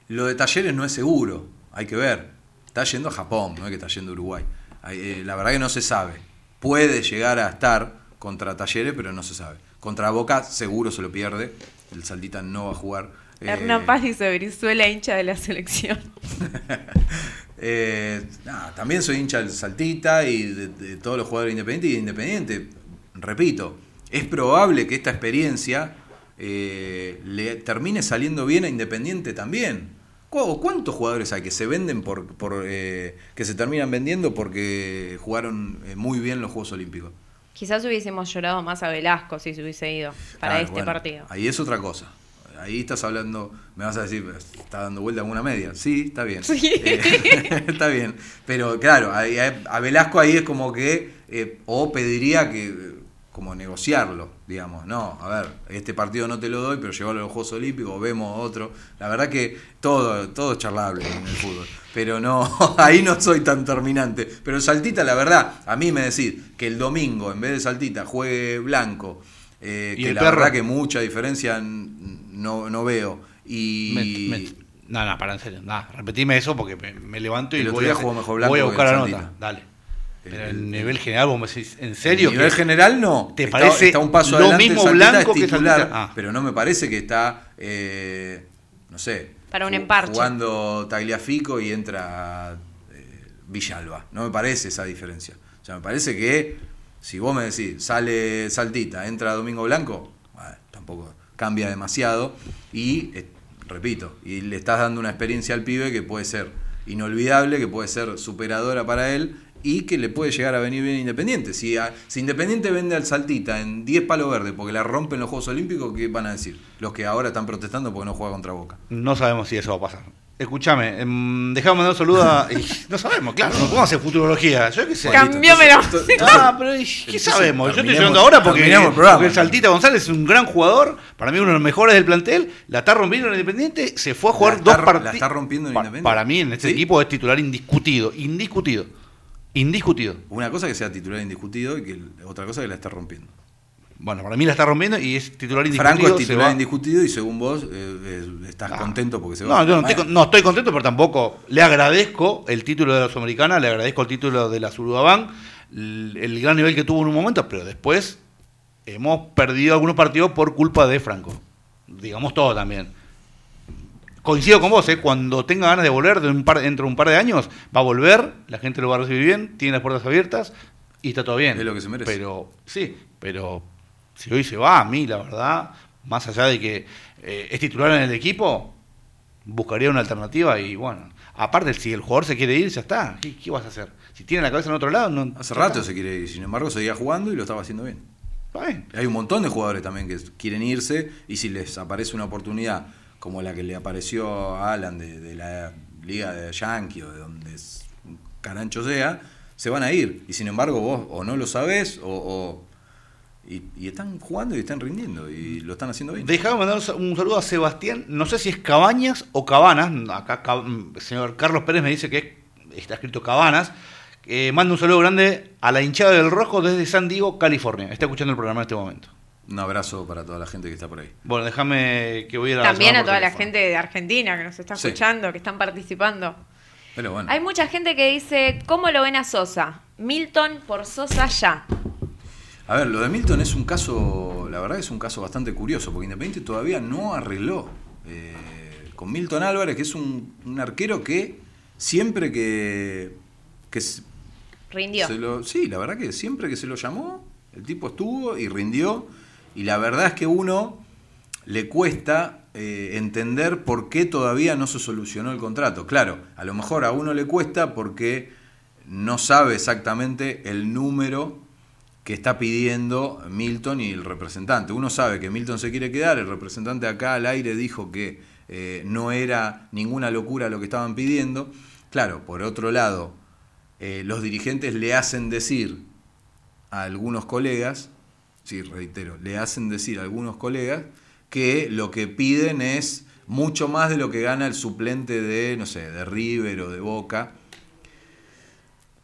Lo de Talleres no es seguro, hay que ver. Está yendo a Japón, no es que está yendo a Uruguay. Eh, la verdad que no se sabe. Puede llegar a estar contra Talleres, pero no se sabe. Contra Boca seguro se lo pierde. El Saldita no va a jugar. Eh, Hernán Paz dice Brizuela hincha de la selección. Eh, también soy hincha del Saltita y de, de todos los jugadores independientes y de Independiente. Repito, es probable que esta experiencia eh, le termine saliendo bien a Independiente también. ¿Cu- ¿Cuántos jugadores hay que se venden por, por eh, que se terminan vendiendo porque jugaron eh, muy bien los Juegos Olímpicos? Quizás hubiésemos llorado más a Velasco si se hubiese ido para Claro, este bueno, partido. Ahí es otra cosa. Ahí estás hablando, me vas a decir, está dando vuelta alguna media. Sí, está bien. Sí. Eh, está bien. Pero claro, a Velasco ahí es como que, eh, o pediría que, como negociarlo, digamos. No, a ver, este partido no te lo doy, pero llevarlo a los Juegos Olímpicos, vemos otro. La verdad que todo, todo es charlable en el fútbol. Pero no, ahí no soy tan terminante. Pero Saltita, la verdad, a mí me decís que el domingo, en vez de Saltita, juegue Blanco. eh, ¿Y que la perro? verdad que mucha diferencia no, no veo. Y Me- me- no, no, para en serio. Nada, repetime eso porque me, me levanto y voy a, voy a buscar la nota. Dale. Pero El- el, el- nivel general, vos me decís, ¿en serio? a nivel general no. ¿Te Está- parece está un paso lo adelante, mismo Saltita Blanco es que titular? Ah. Pero no me parece que está, eh, no sé, Para un emparche. jugando Tagliafico y entra eh, Villalba. No me parece esa diferencia. O sea, me parece que si vos me decís, sale Saltita, entra Domingo Blanco, bueno, tampoco cambia demasiado. Y, eh, repito, y le estás dando una experiencia al pibe que puede ser inolvidable, que puede ser superadora para él y que le puede llegar a venir bien Independiente. Si, a- si Independiente vende al Saltita en 10 palos verdes porque la rompen los Juegos Olímpicos, ¿qué van a decir? Los que ahora están protestando porque no juega contra Boca. No sabemos si eso va a pasar. Escúchame, em, dejame mandar un saludo a. y no sabemos, claro, no podemos hacer futurología. Yo qué sé. Cambiómelo. Ah, pero ¿y ¿qué Entonces, sabemos? Yo estoy llegando ahora porque, el programa. porque Saltita González es un gran jugador, para mí uno de los mejores del plantel, la está rompiendo en el Independiente, se fue a jugar La está dos partidos. la está rompiendo en Pa- Independiente. Para mí en este ¿Sí? equipo es titular indiscutido, indiscutido, indiscutido. Una cosa que sea titular indiscutido y que otra cosa que la está rompiendo. Bueno, para mí la está rompiendo y es titular indiscutido. Franco es titular indiscutido y según vos eh, eh, estás Ah. contento porque se No, va. yo no estoy, no estoy contento, pero tampoco le agradezco el título de la Sudamericana, le agradezco el título de la Surubabán, el, el gran nivel que tuvo en un momento, pero después hemos perdido algunos partidos por culpa de Franco. Digamos todo también. Coincido con vos, ¿eh? cuando tenga ganas de volver de un par, dentro de un par de años, va a volver, la gente lo va a recibir bien, tiene las puertas abiertas y está todo bien. Es lo que se merece. Pero, sí, pero si hoy se va, a mí, la verdad, más allá de que eh, es titular en el equipo, buscaría una alternativa y bueno, aparte si el jugador se quiere ir, ya está. ¿Qué, qué vas a hacer? Si tiene la cabeza en otro lado, no. Hace rato está. se quiere ir, sin embargo seguía jugando y lo estaba haciendo bien. Bien. Hay un montón de jugadores también que quieren irse y si les aparece una oportunidad como la que le apareció a Alan de, la Liga de Yankee o de donde es carancho sea, se van a ir. Y sin embargo vos o no lo sabés o... y, están jugando y están rindiendo y lo están haciendo bien. Dejame mandar un sa- un saludo a Sebastián, no sé si es Cabañas o Cabanas, acá el señor Carlos Pérez me dice que es- está escrito Cabanas. Eh, manda un saludo grande a la hinchada del Rojo desde San Diego, California. Está escuchando el programa en este momento. Un abrazo para toda la gente que está por ahí. Bueno, déjame que voy a la También a toda la gente de Argentina que nos está Sí. escuchando, que están participando. Pero bueno. Hay mucha gente que dice, ¿cómo lo ven a Sosa? Milton por Sosa ya. A ver, lo de Milton es un caso, la verdad es un caso bastante curioso, porque Independiente todavía no arregló eh, con Milton Álvarez, que es un, un arquero que siempre que, que Rindió. se lo, sí, la verdad que siempre que se lo llamó, el tipo estuvo y rindió, y la verdad es que uno le cuesta eh, entender por qué todavía no se solucionó el contrato. Claro, a lo mejor a uno le cuesta porque no sabe exactamente el número que está pidiendo Milton y el representante. Uno sabe que Milton se quiere quedar, el representante acá al aire dijo que eh, no era ninguna locura lo que estaban pidiendo. Claro, por otro lado, eh, los dirigentes le hacen decir a algunos colegas, sí, reitero, le hacen decir a algunos colegas que lo que piden es mucho más de lo que gana el suplente de, no sé, de River o de Boca.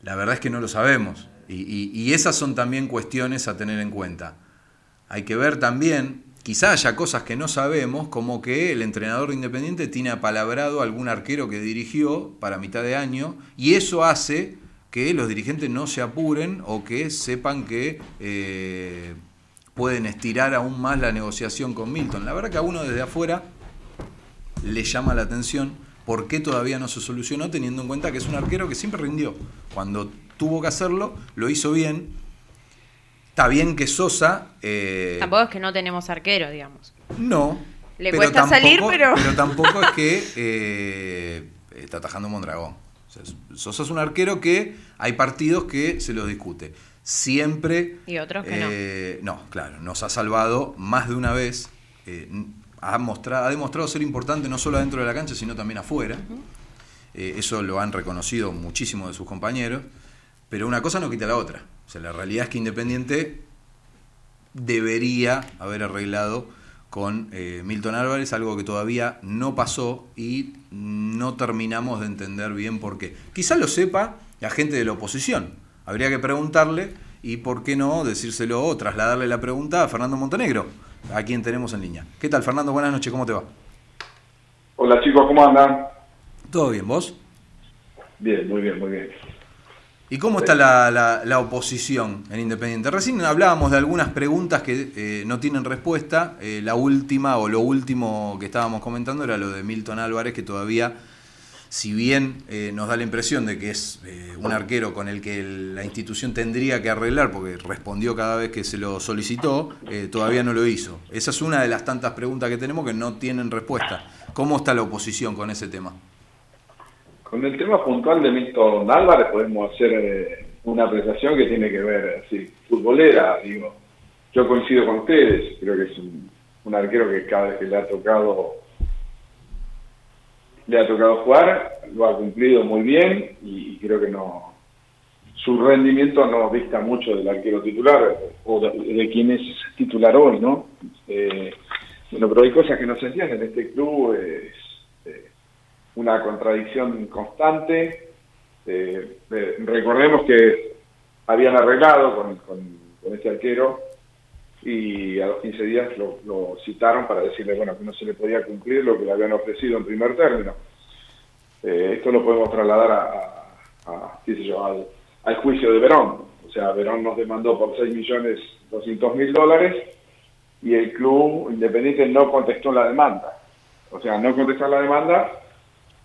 La verdad es que no lo sabemos. Y, esas son también cuestiones a tener en cuenta. Hay que ver también, quizá haya cosas que no sabemos, como que el entrenador de Independiente tiene apalabrado a algún arquero que dirigió para mitad de año, y eso hace que los dirigentes no se apuren o que sepan que eh, pueden estirar aún más la negociación con Milton. La verdad que a uno desde afuera le llama la atención por qué todavía no se solucionó, teniendo en cuenta que es un arquero que siempre rindió. Cuando tuvo que hacerlo, lo hizo bien. Está bien que Sosa... eh, Tampoco es que no tenemos arquero, digamos. no. Le pero cuesta salir, pero- Pero tampoco es que eh, está atajando Mondragón. O sea, Sosa es un arquero que hay partidos que se los discute. Siempre... Y otros que eh, no. claro, nos ha salvado más de una vez. eh, ha, mostrado, ha demostrado ser importante no solo adentro de la cancha, sino también afuera. Eh, eso lo han reconocido muchísimos de sus compañeros. Pero una cosa no quita la otra. O sea, la realidad es que Independiente debería haber arreglado con eh, Milton Álvarez, algo que todavía no pasó y no terminamos de entender bien por qué. Quizás lo sepa la gente de la oposición. Habría que preguntarle y por qué no decírselo o trasladarle la pregunta a Fernando Montenegro, a quien tenemos en línea. ¿Qué tal, Fernando? Buenas noches, ¿cómo te va? Hola chicos, ¿cómo andan? ¿Todo bien, vos? Bien, muy bien, muy bien. ¿Y cómo está la, la- la oposición en Independiente? Recién hablábamos de algunas preguntas que eh, no tienen respuesta. Eh, la última o lo último que estábamos comentando era lo de Milton Álvarez, que todavía, si bien eh, nos da la impresión de que es eh, un arquero con el que la institución tendría que arreglar, porque respondió cada vez que se lo solicitó, eh, todavía no lo hizo. Esa es una de las tantas preguntas que tenemos que no tienen respuesta. ¿Cómo está la oposición con ese tema? Con el tema puntual de Milton Álvarez podemos hacer una apreciación que tiene que ver, así, futbolera, digo. Yo coincido con ustedes, creo que es un, un arquero que cada vez que le ha tocado le ha tocado jugar, lo ha cumplido muy bien y creo que no su rendimiento no dista mucho del arquero titular o de, quien es titular hoy, ¿no? Eh, bueno, pero hay cosas que no se entienden. Este club es eh, una contradicción constante. Eh, recordemos que habían arreglado con, con, este arquero y a los 15 días lo, citaron para decirle bueno que no se le podía cumplir lo que le habían ofrecido en primer término. esto lo podemos trasladar a, a, yo, al juicio de Verón. O sea, Verón nos demandó por 6 millones 200 mil dólares y el club independiente no contestó la demanda. O sea, no contestar la demanda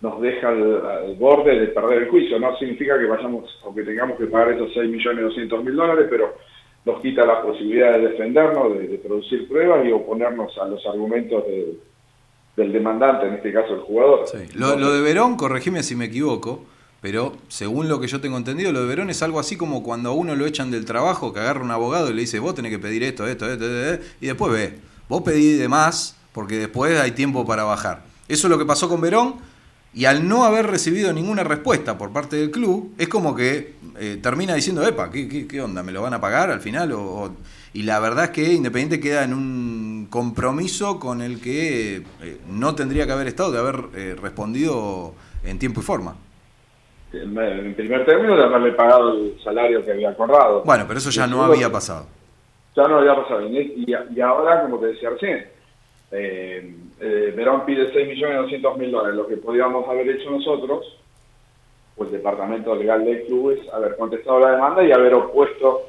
nos deja al, borde de perder el juicio. No significa que vayamos o que tengamos que pagar esos 6 millones 200 mil dólares, pero nos quita la posibilidad de defendernos, de, producir pruebas y oponernos a los argumentos del demandante, en este caso el jugador. Lo, lo de Verón, corregime si me equivoco, pero según lo que yo tengo entendido, lo de Verón es algo así como cuando a uno lo echan del trabajo, que agarra un abogado y le dice, vos tenés que pedir esto, esto, esto, esto, y después ve, vos pedí de más porque después hay tiempo para bajar. Eso es lo que pasó con Verón y al no haber recibido ninguna respuesta por parte del club, es como que eh, termina diciendo, epa, ¿qué, ¿qué, onda? ¿Me lo van a pagar al final? O, y la verdad es que Independiente queda en un compromiso con el que eh, no tendría que haber estado, de haber eh, respondido en tiempo y forma en primer término de haberle pagado el salario que había acordado. Bueno, pero eso ya no había pasado. Ya no había pasado. Y, y ahora, como te decía recién, eh, eh, Verón pide 6.200.000 dólares. Lo que podíamos haber hecho nosotros, pues el departamento legal del club, es haber contestado la demanda y haber opuesto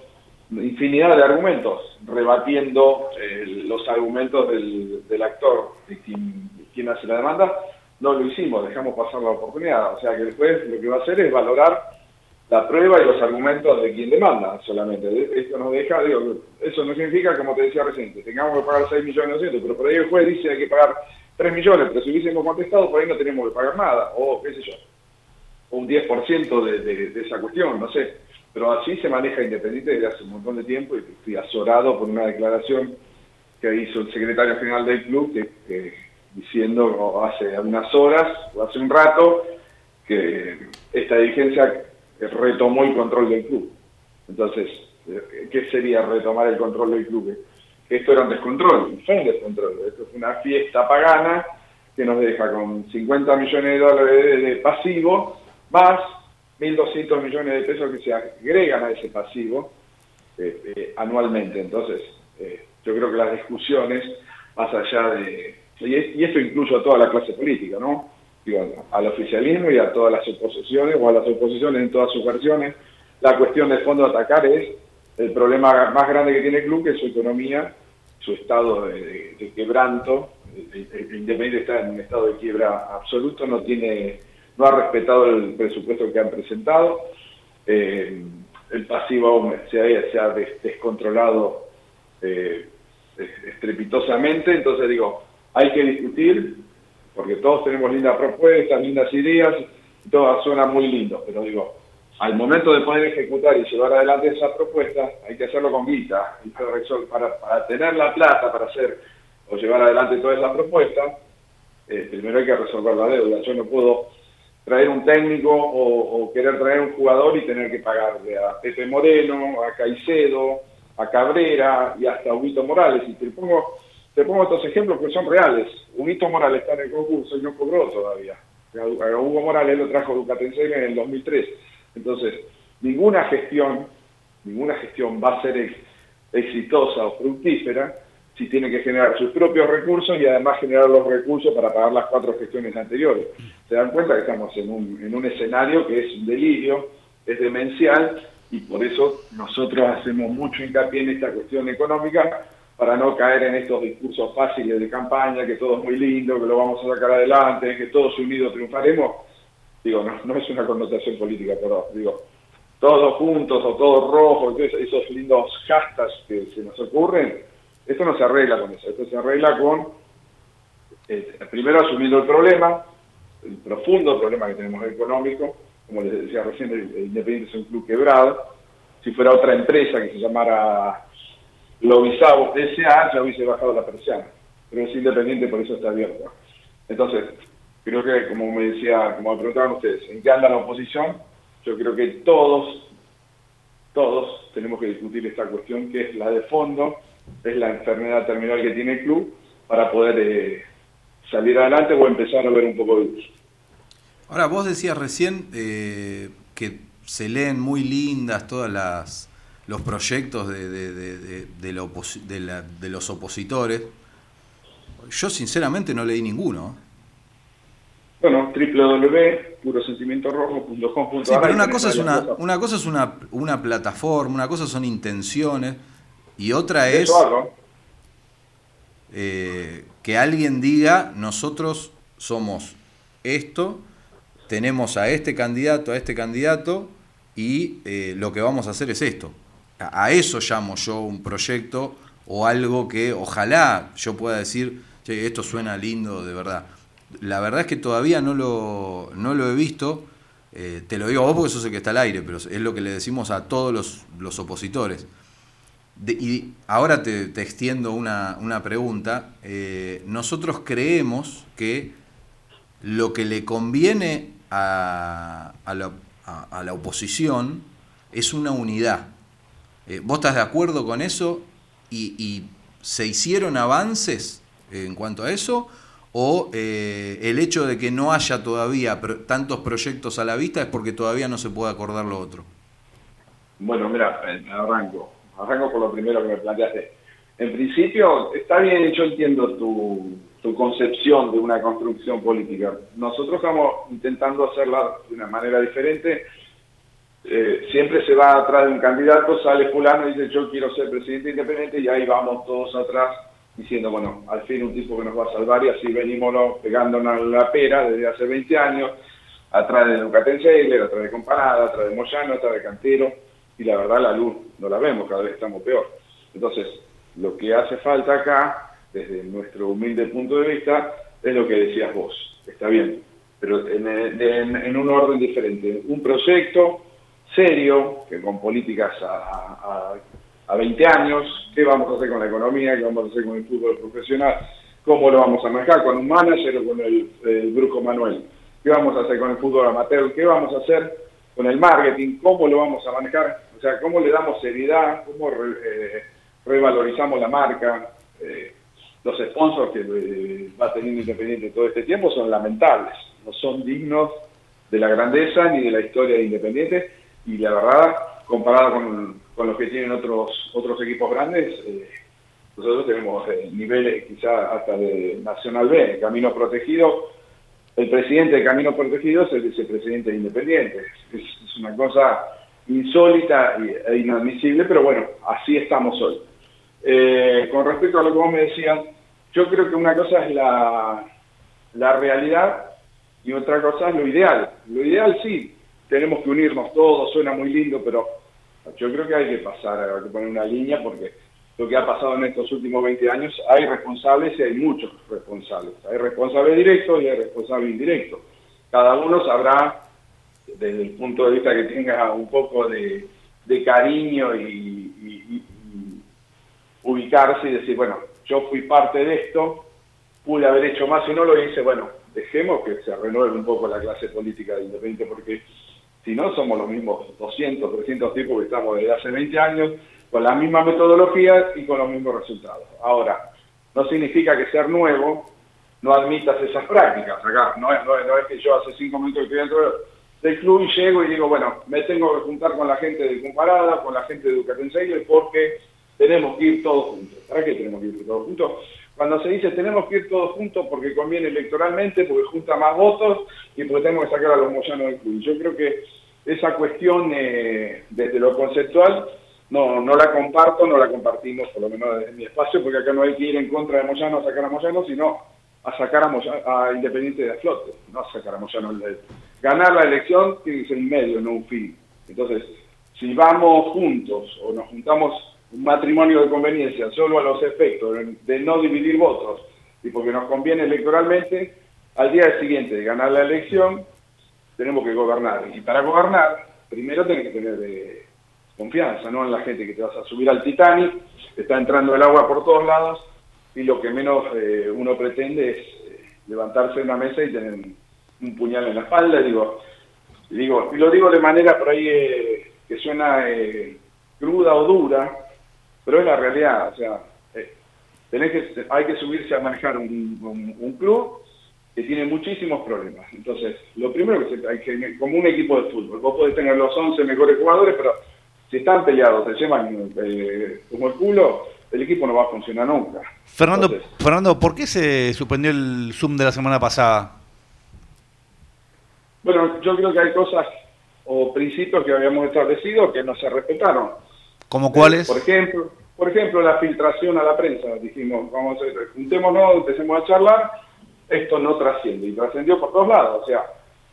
infinidad de argumentos, rebatiendo eh, los argumentos del, del actor, de quien, quien hace la demanda, no lo hicimos, dejamos pasar la oportunidad. O sea que el juez lo que va a hacer es valorar la prueba y los argumentos de quien demanda solamente. Esto nos deja, digo, eso no significa, como te decía recién, que tengamos que pagar 6 millones 200, pero por ahí el juez dice que hay que pagar 3 millones, pero si hubiésemos contestado, por ahí no tenemos que pagar nada, o qué sé yo, o un 10% de, de, de esa cuestión, no sé. Pero así se maneja Independiente desde hace un montón de tiempo y estoy azorado por una declaración que hizo el secretario general del club diciendo hace unas horas o hace un rato que esta dirigencia retomó el control del club. Entonces, ¿qué sería retomar el control del club? Esto era un descontrol, fue un descontrol. Esto es una fiesta pagana que nos deja con 50 millones de dólares de pasivo, más 1.200 millones de pesos que se agregan a ese pasivo eh, eh, anualmente. Entonces, eh, yo creo que las discusiones, más allá de, y, esto incluye a toda la clase política, ¿no? Al oficialismo y a todas las oposiciones, o a las oposiciones en todas sus versiones. La cuestión de fondo a atacar es el problema más grande que tiene el club, que es su economía, su estado de, quebranto. El, Independiente está en un estado de quiebra absoluto, no tiene, no ha respetado el presupuesto que han presentado. Eh, el pasivo se ha, se ha descontrolado eh, estrepitosamente, entonces digo, hay que discutir, porque todos tenemos lindas propuestas, lindas ideas, todas suenan muy lindos, pero digo, al momento de poder ejecutar y llevar adelante esa propuesta, hay que hacerlo con guita. Para, para tener la plata para hacer o llevar adelante toda esa propuesta, eh, primero hay que resolver la deuda. Yo no puedo traer un técnico o, querer traer un jugador y tener que pagarle a Pepe Moreno, a Caicedo, a Cabrera y hasta a Huito Morales. Y te pongo te pongo estos ejemplos que son reales. Unito Morales está en el concurso y no cobró todavía. Hugo Morales lo trajo Ducatense en el 2003. Entonces, ninguna gestión, ninguna gestión va a ser exitosa o fructífera si tiene que generar sus propios recursos y además generar los recursos para pagar las cuatro gestiones anteriores. Se dan cuenta que estamos en un, en un escenario que es un delirio, es demencial y por eso nosotros hacemos mucho hincapié en esta cuestión económica para no caer en estos discursos fáciles de campaña, que todo es muy lindo, que lo vamos a sacar adelante, que todos unidos triunfaremos. Digo, no, es una connotación política, pero digo, todos juntos o todos rojos, esos lindos hashtags que se nos ocurren, esto no se arregla con eso, esto se arregla con, eh, primero asumiendo el problema, el profundo problema que tenemos económico, como les decía recién, el Independiente es un club quebrado, si fuera otra empresa que se llamara lo visado ese ya hubiese bajado la persiana, pero es independiente, por eso está abierto. Entonces, creo que, como me decía, como me preguntaban ustedes, ¿en qué anda la oposición? Yo creo que todos, todos tenemos que discutir esta cuestión que es la de fondo, es la enfermedad terminal que tiene el club para poder eh, salir adelante o empezar a ver un poco de luz. Ahora, vos decías recién eh, que se leen muy lindas todas las los proyectos de, de, de, de la, los opositores. Yo sinceramente no leí ninguno. Bueno, www.purosentimientorrojo.com. Sí, pero una cosa es una, una cosa es una, una plataforma, una cosa son intenciones y otra es eh, que alguien diga nosotros somos esto, tenemos a este candidato, a este candidato y eh, lo que vamos a hacer es esto. A, eso llamo yo un proyecto o algo que ojalá yo pueda decir, che, esto suena lindo de verdad. La verdad es que todavía no lo, no lo he visto. Eh, te lo digo a vos porque eso sé que está al aire, pero es lo que le decimos a todos los, los opositores. y ahora te, te extiendo una, una pregunta. Eh, nosotros creemos que lo que le conviene a, a, la, a, la, oposición es una unidad. Eh, ¿Vos estás de acuerdo con eso? ¿Y, se hicieron avances en cuanto a eso? ¿O eh, el hecho de que no haya todavía tantos proyectos a la vista es porque todavía no se puede acordar lo otro? Bueno, mira, eh, arranco. Arranco por lo primero que me planteaste. En principio, está bien, yo entiendo tu concepción de una construcción política. Nosotros estamos intentando hacerla de una manera diferente. Eh, siempre se va atrás de un candidato, sale fulano y dice yo quiero ser presidente independiente y ahí vamos todos atrás diciendo, bueno, al fin un tipo que nos va a salvar y así venimos pegándonos la pera desde hace 20 años, atrás de Ducaten atrás de Comparada, atrás de Moyano, atrás de Cantero, y la verdad la luz no la vemos, cada vez estamos peor. Entonces, lo que hace falta acá desde nuestro humilde punto de vista, es lo que decías vos. Está bien, pero en, un orden diferente. Un proyecto serio, que con políticas a, a, 20 años, qué vamos a hacer con la economía, qué vamos a hacer con el fútbol profesional, cómo lo vamos a manejar con un manager o con el, el Brujo Manuel, qué vamos a hacer con el fútbol amateur, qué vamos a hacer con el marketing, cómo lo vamos a manejar, o sea, cómo le damos seriedad, cómo eh, revalorizamos la marca. Eh, los sponsors que eh, va teniendo Independiente todo este tiempo son lamentables, no son dignos de la grandeza ni de la historia de Independiente y la verdad, comparado con, con los que tienen otros otros equipos grandes, eh, nosotros tenemos eh, niveles quizá hasta de Nacional B, Camino Protegido, el presidente de Camino Protegido es el vicepresidente de Independiente, es, una cosa insólita e inadmisible, pero bueno, así estamos hoy. Eh, con respecto a lo que vos me decías, yo creo que una cosa es la, la realidad y otra cosa es lo ideal. Lo ideal sí, tenemos que unirnos todos, suena muy lindo, pero yo creo que hay que pasar, hay que poner una línea porque lo que ha pasado en estos últimos 20 años, hay responsables y hay muchos responsables. Hay responsables directos y hay responsables indirectos. Cada uno sabrá, desde el punto de vista que tenga un poco de, cariño y ubicarse y decir, bueno, yo fui parte de esto, pude haber hecho más y no lo hice, bueno, dejemos que se renueve un poco la clase política de Independiente, porque si no somos los mismos 200, 300 tipos que estamos desde hace 20 años, con la misma metodología y con los mismos resultados. Ahora, no significa que ser nuevo no admitas esas prácticas. Acá no es, no es, que yo hace cinco minutos estoy dentro del club y llego y digo, bueno, me tengo que juntar con la gente de Comparada, con la gente de Ducatenseiro, porque tenemos que ir todos juntos. ¿Para qué tenemos que ir todos juntos? Cuando se dice tenemos que ir todos juntos porque conviene electoralmente, porque junta más votos y porque tenemos que sacar a los moyanos del club. Yo creo que esa cuestión eh, desde lo conceptual no, no la comparto, no la compartimos, por lo menos en mi espacio, porque acá no hay que ir en contra de Moyano a sacar a Moyano, sino a sacar a, a Independiente de flote, no a sacar a Moyano. Ganar la elección tiene que ser un medio, no un fin. Entonces, si vamos juntos o nos juntamos un matrimonio de conveniencia solo a los efectos de no dividir votos y porque nos conviene electoralmente, al día siguiente de ganar la elección tenemos que gobernar. Y para gobernar, primero tenés que tener eh, confianza, no en la gente que te vas a subir al Titanic, está entrando el agua por todos lados y lo que menos eh, uno pretende es eh, levantarse de una mesa y tener un puñal en la espalda, digo, digo, y lo digo de manera por ahí eh, que suena cruda o dura, pero es la realidad, o sea, eh, tenés que, hay que subirse a manejar un, un, club que tiene muchísimos problemas. Entonces, lo primero que se, hay que, como un equipo de fútbol, vos podés tener los 11 mejores jugadores, pero si están peleados, se llevan eh, como el culo, el equipo no va a funcionar nunca. Fernando, Fernando, ¿por qué se suspendió el Zoom de la semana pasada? Bueno, yo creo que hay cosas o principios que habíamos establecido que no se respetaron. ¿Como cuáles? Por ejemplo, por ejemplo, la filtración a la prensa. Dijimos, vamos juntémonos, empecemos a charlar, esto no trasciende. Y trascendió por todos lados. O sea,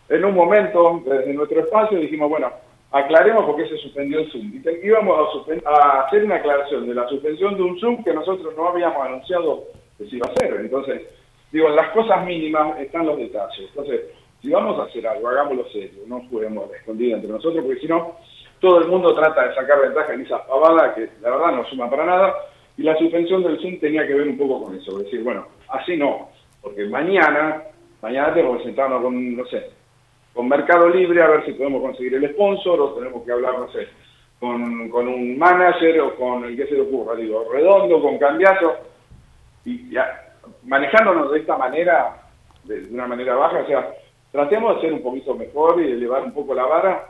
en un momento, desde nuestro espacio, dijimos, bueno, aclaremos por qué se suspendió el Zoom. Y íbamos a, a, hacer una aclaración de la suspensión de un Zoom que nosotros no habíamos anunciado que se iba a hacer. Entonces, digo, en las cosas mínimas están los detalles. Entonces, si vamos a hacer algo, hagámoslo serio, no juguemos escondido entre nosotros, porque si no, todo el mundo trata de sacar ventaja en esa pavada que la verdad no suma para nada. Y la suspensión del Zoom tenía que ver un poco con eso, decir, bueno, así no, porque mañana, mañana tenemos que sentarnos con, no sé, con Mercado Libre a ver si podemos conseguir el sponsor o tenemos que hablar, no sé, con, un manager o con el que se le ocurra, digo, redondo, con cambiazo, y ya, manejándonos de esta manera, de, una manera baja, o sea, tratemos de ser un poquito mejor y de elevar un poco la vara,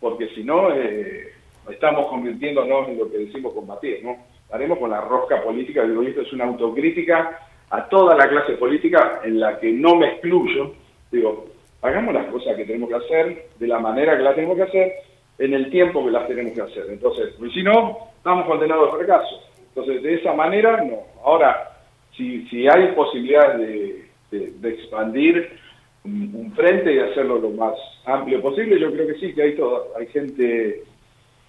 porque si no, eh, estamos convirtiéndonos en lo que decimos combatir, ¿no? Haremos con la rosca política, digo, esto es una autocrítica a toda la clase política en la que no me excluyo, digo, hagamos las cosas que tenemos que hacer, de la manera que las tenemos que hacer, en el tiempo que las tenemos que hacer. Entonces, si no, estamos condenados al fracaso. Entonces, de esa manera, no. Ahora, si, si hay posibilidades de, de, expandir un, frente y hacerlo lo más amplio posible, yo creo que sí, que hay todo, hay gente,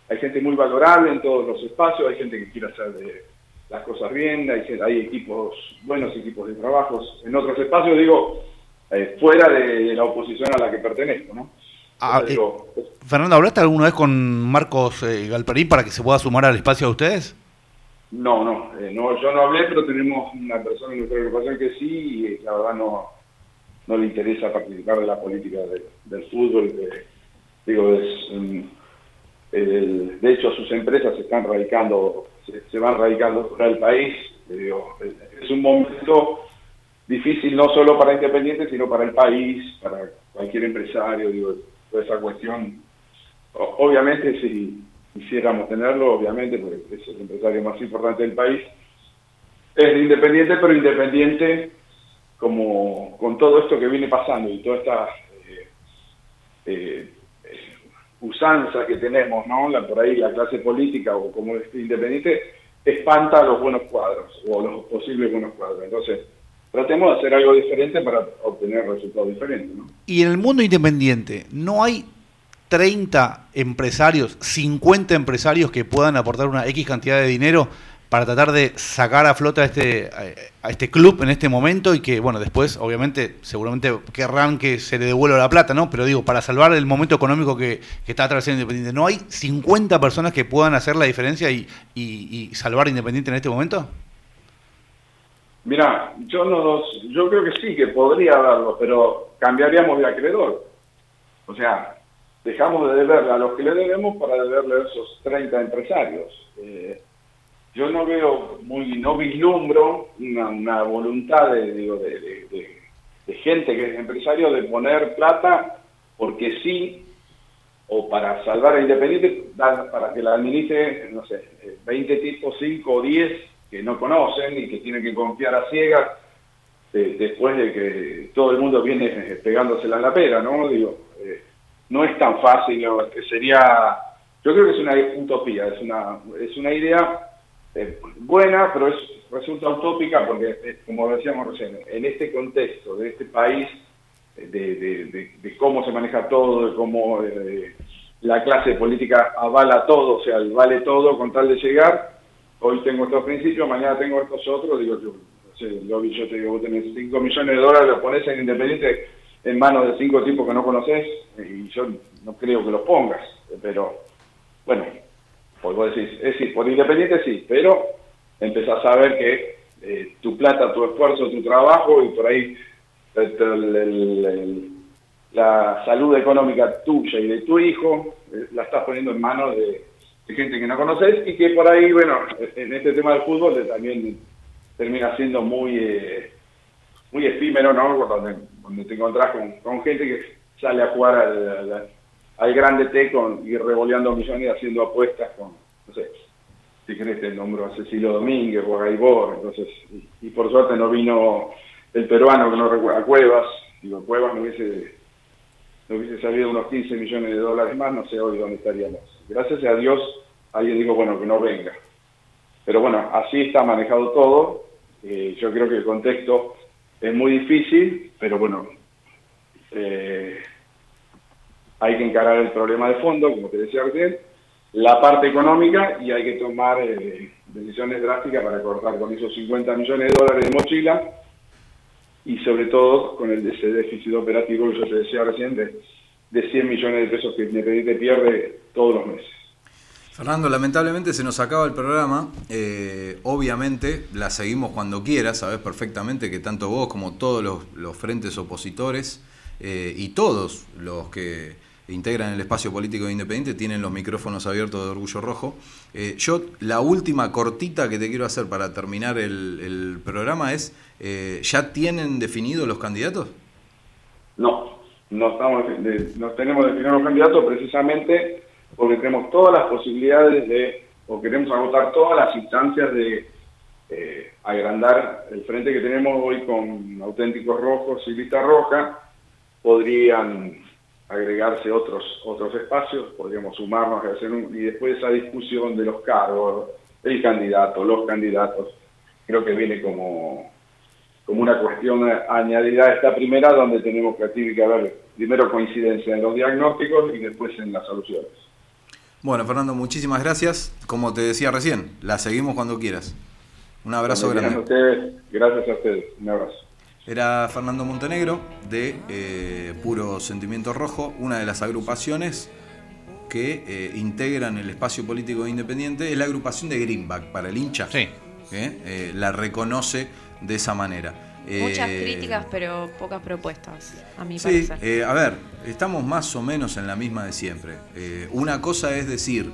hay gente muy valorable en todos los espacios, hay gente que quiere hacer de, las cosas bien, hay, hay equipos, buenos equipos de trabajos. En otros espacios, digo, eh, fuera de la oposición a la que pertenezco, ¿no? Ah, eh, Fernando, ¿hablaste alguna vez con Marcos eh, Galperín para que se pueda sumar al espacio de ustedes? No, no, no, yo no hablé, pero tenemos una persona en nuestra agrupación que sí, y la verdad no, no le interesa participar de la política del fútbol. digo, es, mm, de hecho sus empresas se están radicando, se, van radicando fuera del país. Es un momento difícil no solo para Independiente, sino para el país, para cualquier empresario, digo, toda esa cuestión. obviamente, si quisiéramos tenerlo, obviamente, porque es el empresario más importante del país, es Independiente, pero Independiente como con todo esto que viene pasando y toda esta eh, eh, usanza que tenemos, ¿no? La, por ahí la clase política o como independiente espanta a los buenos cuadros o a los posibles buenos cuadros. Entonces, tratemos de hacer algo diferente para obtener resultados diferentes. ¿no? Y en el mundo independiente, ¿no hay 30 empresarios, 50 empresarios que puedan aportar una X cantidad de dinero para tratar de sacar a flota a este, a este club en este momento y que, bueno, después, obviamente, seguramente querrán que se le devuelva la plata, ¿no? Pero digo, para salvar el momento económico que, está atravesando Independiente, ¿no hay 50 personas que puedan hacer la diferencia y, y, y salvar Independiente en este momento? Mira, yo no yo creo que sí, que podría darlo, pero cambiaríamos de acreedor. O sea, dejamos de deberle a los que le debemos para deberle a esos 30 empresarios. Eh, yo no veo muy, no vislumbro una, voluntad de, digo, de, de, gente que es empresario de poner plata porque sí, o para salvar a Independiente, para que la administre, no sé, 20 tipos, 5 o 10 que no conocen y que tienen que confiar a ciegas eh, después de que todo el mundo viene eh, pegándosela en la pera, ¿no? Digo, eh, no es tan fácil, sería, yo creo que es una utopía, es una, es una idea buena, pero es, resulta utópica porque, como decíamos recién, en este contexto de este país, de, de, cómo se maneja todo, de cómo la clase política avala todo, o sea, vale todo con tal de llegar, hoy tengo estos principios, mañana tengo estos otros, digo, yo, yo te digo, vos tenés 5 millones de dólares, los pones en Independiente en manos de cinco tipos que no conoces, y yo no creo que los pongas, pero bueno, pues vos decís, es decir, por Independiente sí, pero empezás a ver que eh, tu plata, tu esfuerzo, tu trabajo, y por ahí el, la salud económica tuya y de tu hijo eh, la estás poniendo en manos de, gente que no conoces y que por ahí, bueno, en este tema del fútbol también termina siendo muy eh, muy efímero, ¿no? Donde, donde te encontrás con, con gente que sale a jugar al, al, al grande T con, y revoleando millones haciendo apuestas con, no sé, si querés te nombro a Cecilio Domínguez o a Gaibor, entonces, y, y por suerte no vino el peruano que no recuerda, Cuevas, digo, Cuevas no hubiese, no hubiese salido unos 15 millones de dólares más, no sé hoy dónde estaríamos. Gracias a Dios alguien dijo, bueno, que no venga. Pero bueno, así está manejado todo, eh, yo creo que el contexto es muy difícil, pero bueno, eh, hay que encarar el problema de fondo, como te decía recién, la parte económica y hay que tomar eh, decisiones drásticas para cortar con esos 50 millones de dólares de mochila y sobre todo con ese déficit operativo que yo te decía recién de, de 100 millones de pesos que Independiente pierde todos los meses. Fernando, lamentablemente se nos acaba el programa. Eh, obviamente la seguimos cuando quieras. Sabes perfectamente que tanto vos como todos los, los frentes opositores eh, y todos los que integran el espacio político independiente tienen los micrófonos abiertos de Orgullo Rojo. Eh, yo, la última cortita que te quiero hacer para terminar el, programa es, eh, ¿ya tienen definidos los candidatos? No, no, estamos, no tenemos definidos los candidatos precisamente porque tenemos todas las posibilidades de, o queremos agotar todas las instancias de eh, agrandar el frente que tenemos hoy con auténticos rojos y lista roja, podrían agregarse otros otros espacios, podríamos sumarnos y, hacer un, y después esa discusión de los cargos, el candidato, los candidatos, creo que viene como, como una cuestión añadida a esta primera donde tenemos que, tiene que haber primero coincidencia en los diagnósticos y después en las soluciones. Bueno, Fernando, muchísimas gracias. Como te decía recién, la seguimos cuando quieras. Un abrazo gracias grande. A ustedes, gracias a ustedes. Un abrazo. Era Fernando Montenegro de eh, Puro Sentimiento Rojo, una de las agrupaciones que eh, integran el espacio político independiente. Es la agrupación de Greenback para el hincha. Sí. ¿eh? la reconoce de esa manera. Muchas Eh, críticas, pero pocas propuestas, a mi Sí, parecer. eh, a ver, estamos más o menos en la misma de siempre. Eh, una cosa es decir,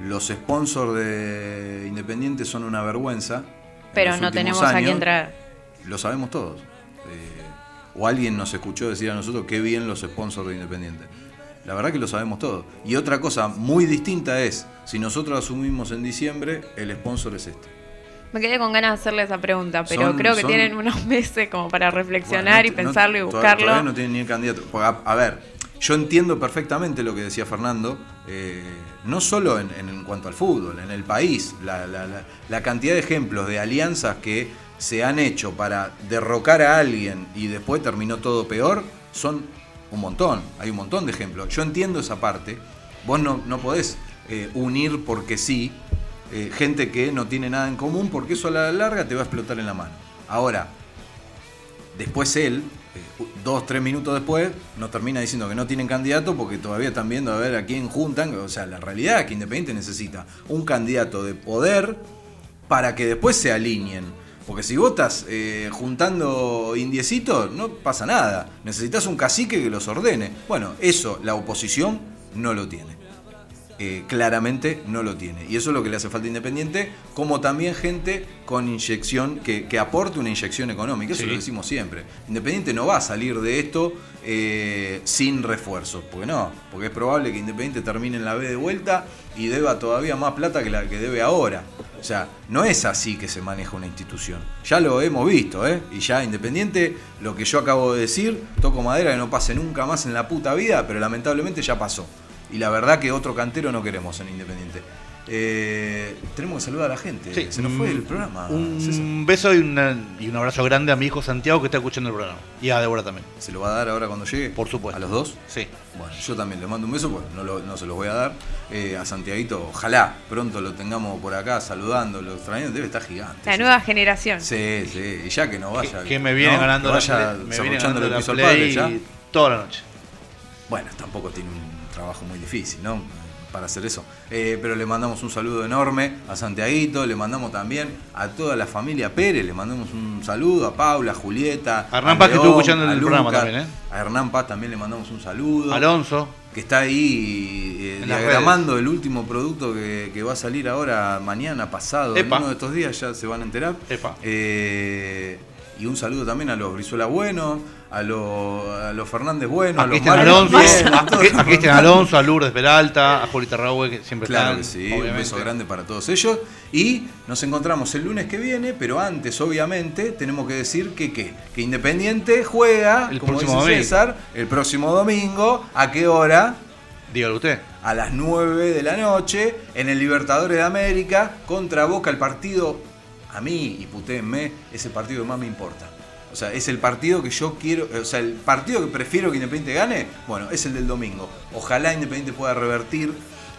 los sponsors de Independiente son una vergüenza. en pero no tenemos a quién traer. Lo sabemos todos. O alguien nos escuchó decir a nosotros qué bien los sponsors de Independiente. La verdad que lo sabemos todos. Y otra cosa muy distinta es, si nosotros asumimos en diciembre, el sponsor es este. Me quedé con ganas de hacerle esa pregunta, pero Son- creo que son- tienen unos meses como para reflexionar Bueno, y no- pensarlo y buscarlo. Todavía no tiene ni el candidato. A, a ver, yo entiendo perfectamente lo que decía Fernando, eh, no solo en, en- en cuanto al fútbol, en el país, la, la- la- la cantidad de ejemplos de alianzas que se han hecho para derrocar a alguien y después terminó todo peor, son un montón, hay un montón de ejemplos. Yo entiendo esa parte, vos no, no podés eh, unir porque sí eh, gente que no tiene nada en común, porque eso a la larga te va a explotar en la mano. Ahora, después él, eh, dos, tres minutos después, nos termina diciendo que no tienen candidato porque todavía están viendo a ver a quién juntan. O sea, la realidad es que Independiente necesita un candidato de poder para que después se alineen. Porque si vos estás eh, juntando indiecitos, no pasa nada. Necesitas un cacique que los ordene. Bueno, eso la oposición no lo tiene. Eh, claramente no lo tiene. Y eso es lo que le hace falta a Independiente, como también gente con inyección, que, que aporte una inyección económica. Eso Sí. lo decimos siempre. Independiente no va a salir de esto eh, sin refuerzos, porque no, porque es probable que Independiente termine en la B de vuelta y deba todavía más plata que la que debe ahora. O sea, no es así que se maneja una institución. Ya lo hemos visto, ¿eh? Y ya Independiente, lo que yo acabo de decir, toco madera que no pase nunca más en la puta vida, pero lamentablemente ya pasó. Y la verdad que otro cantero no queremos en Independiente. Eh, tenemos que saludar a la gente. Sí. Se nos fue Mm, el programa. César. Un beso y, una- y un abrazo grande a mi hijo Santiago que está escuchando el programa. Y a Débora también. ¿Se lo va a dar ahora cuando llegue? Por supuesto. ¿A los dos? Sí. Bueno, yo también le mando un beso, pues no, lo- no se los voy a dar. Eh, a Santiaguito, ojalá pronto lo tengamos por acá saludando, lo extrañando, debe estar gigante. La nueva generación. Sí, sí, y ya que no vaya. Que, que me viene ¿no? ganando Que la vaya play- me viene ganando el la piso al play padre, ya. toda la noche. Bueno, tampoco tiene un trabajo muy difícil, ¿no? para hacer eso. Eh, pero le mandamos un saludo enorme a Santiaguito, le mandamos también a toda la familia Pérez, le mandamos un saludo a Paula, a Julieta, A Hernán Paz, que estuvo escuchando a el programa también, ¿eh? A Hernán Paz también le mandamos un saludo. Alonso. que está ahí eh, En diagramando el último producto que, que va a salir ahora, mañana, pasado, en uno de estos días ya se van a enterar. Epa. Eh, y un saludo también a los Brizuela Buenos, a los, a los Fernández Buenos, A a los Alonso, a, todos. a Cristian Alonso, a Lourdes Peralta, a Julita Raúl, que siempre Claro están. que sí, un beso grande para todos ellos. Y nos encontramos el lunes que viene, pero antes, obviamente, tenemos que decir que ¿qué? que Independiente juega, El como dice domingo. César, el próximo domingo. ¿A qué hora? Dígalo usted. a las 9 de la noche en el Libertadores de América contra Boca, el partido, a mí, y putéenme, es el partido que más me importa. O sea, es el partido que yo quiero, o sea, el partido que prefiero que Independiente gane, bueno, es el del domingo. Ojalá Independiente pueda revertir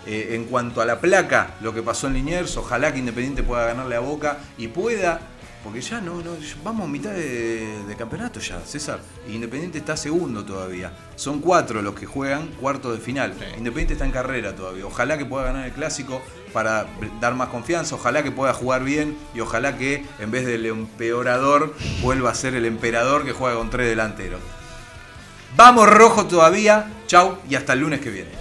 eh, en cuanto a la placa lo que pasó en Liniers, ojalá que Independiente pueda ganarle a Boca y pueda, porque ya no, no vamos a mitad de, de campeonato ya, César. Independiente está segundo todavía. Son cuatro los que juegan cuarto de final. Sí. Independiente está en carrera todavía. Ojalá que pueda ganar el clásico para dar más confianza. Ojalá que pueda jugar bien y ojalá que en vez del empeorador vuelva a ser el emperador que juega con tres delanteros. Vamos rojo todavía. Chau y hasta el lunes que viene.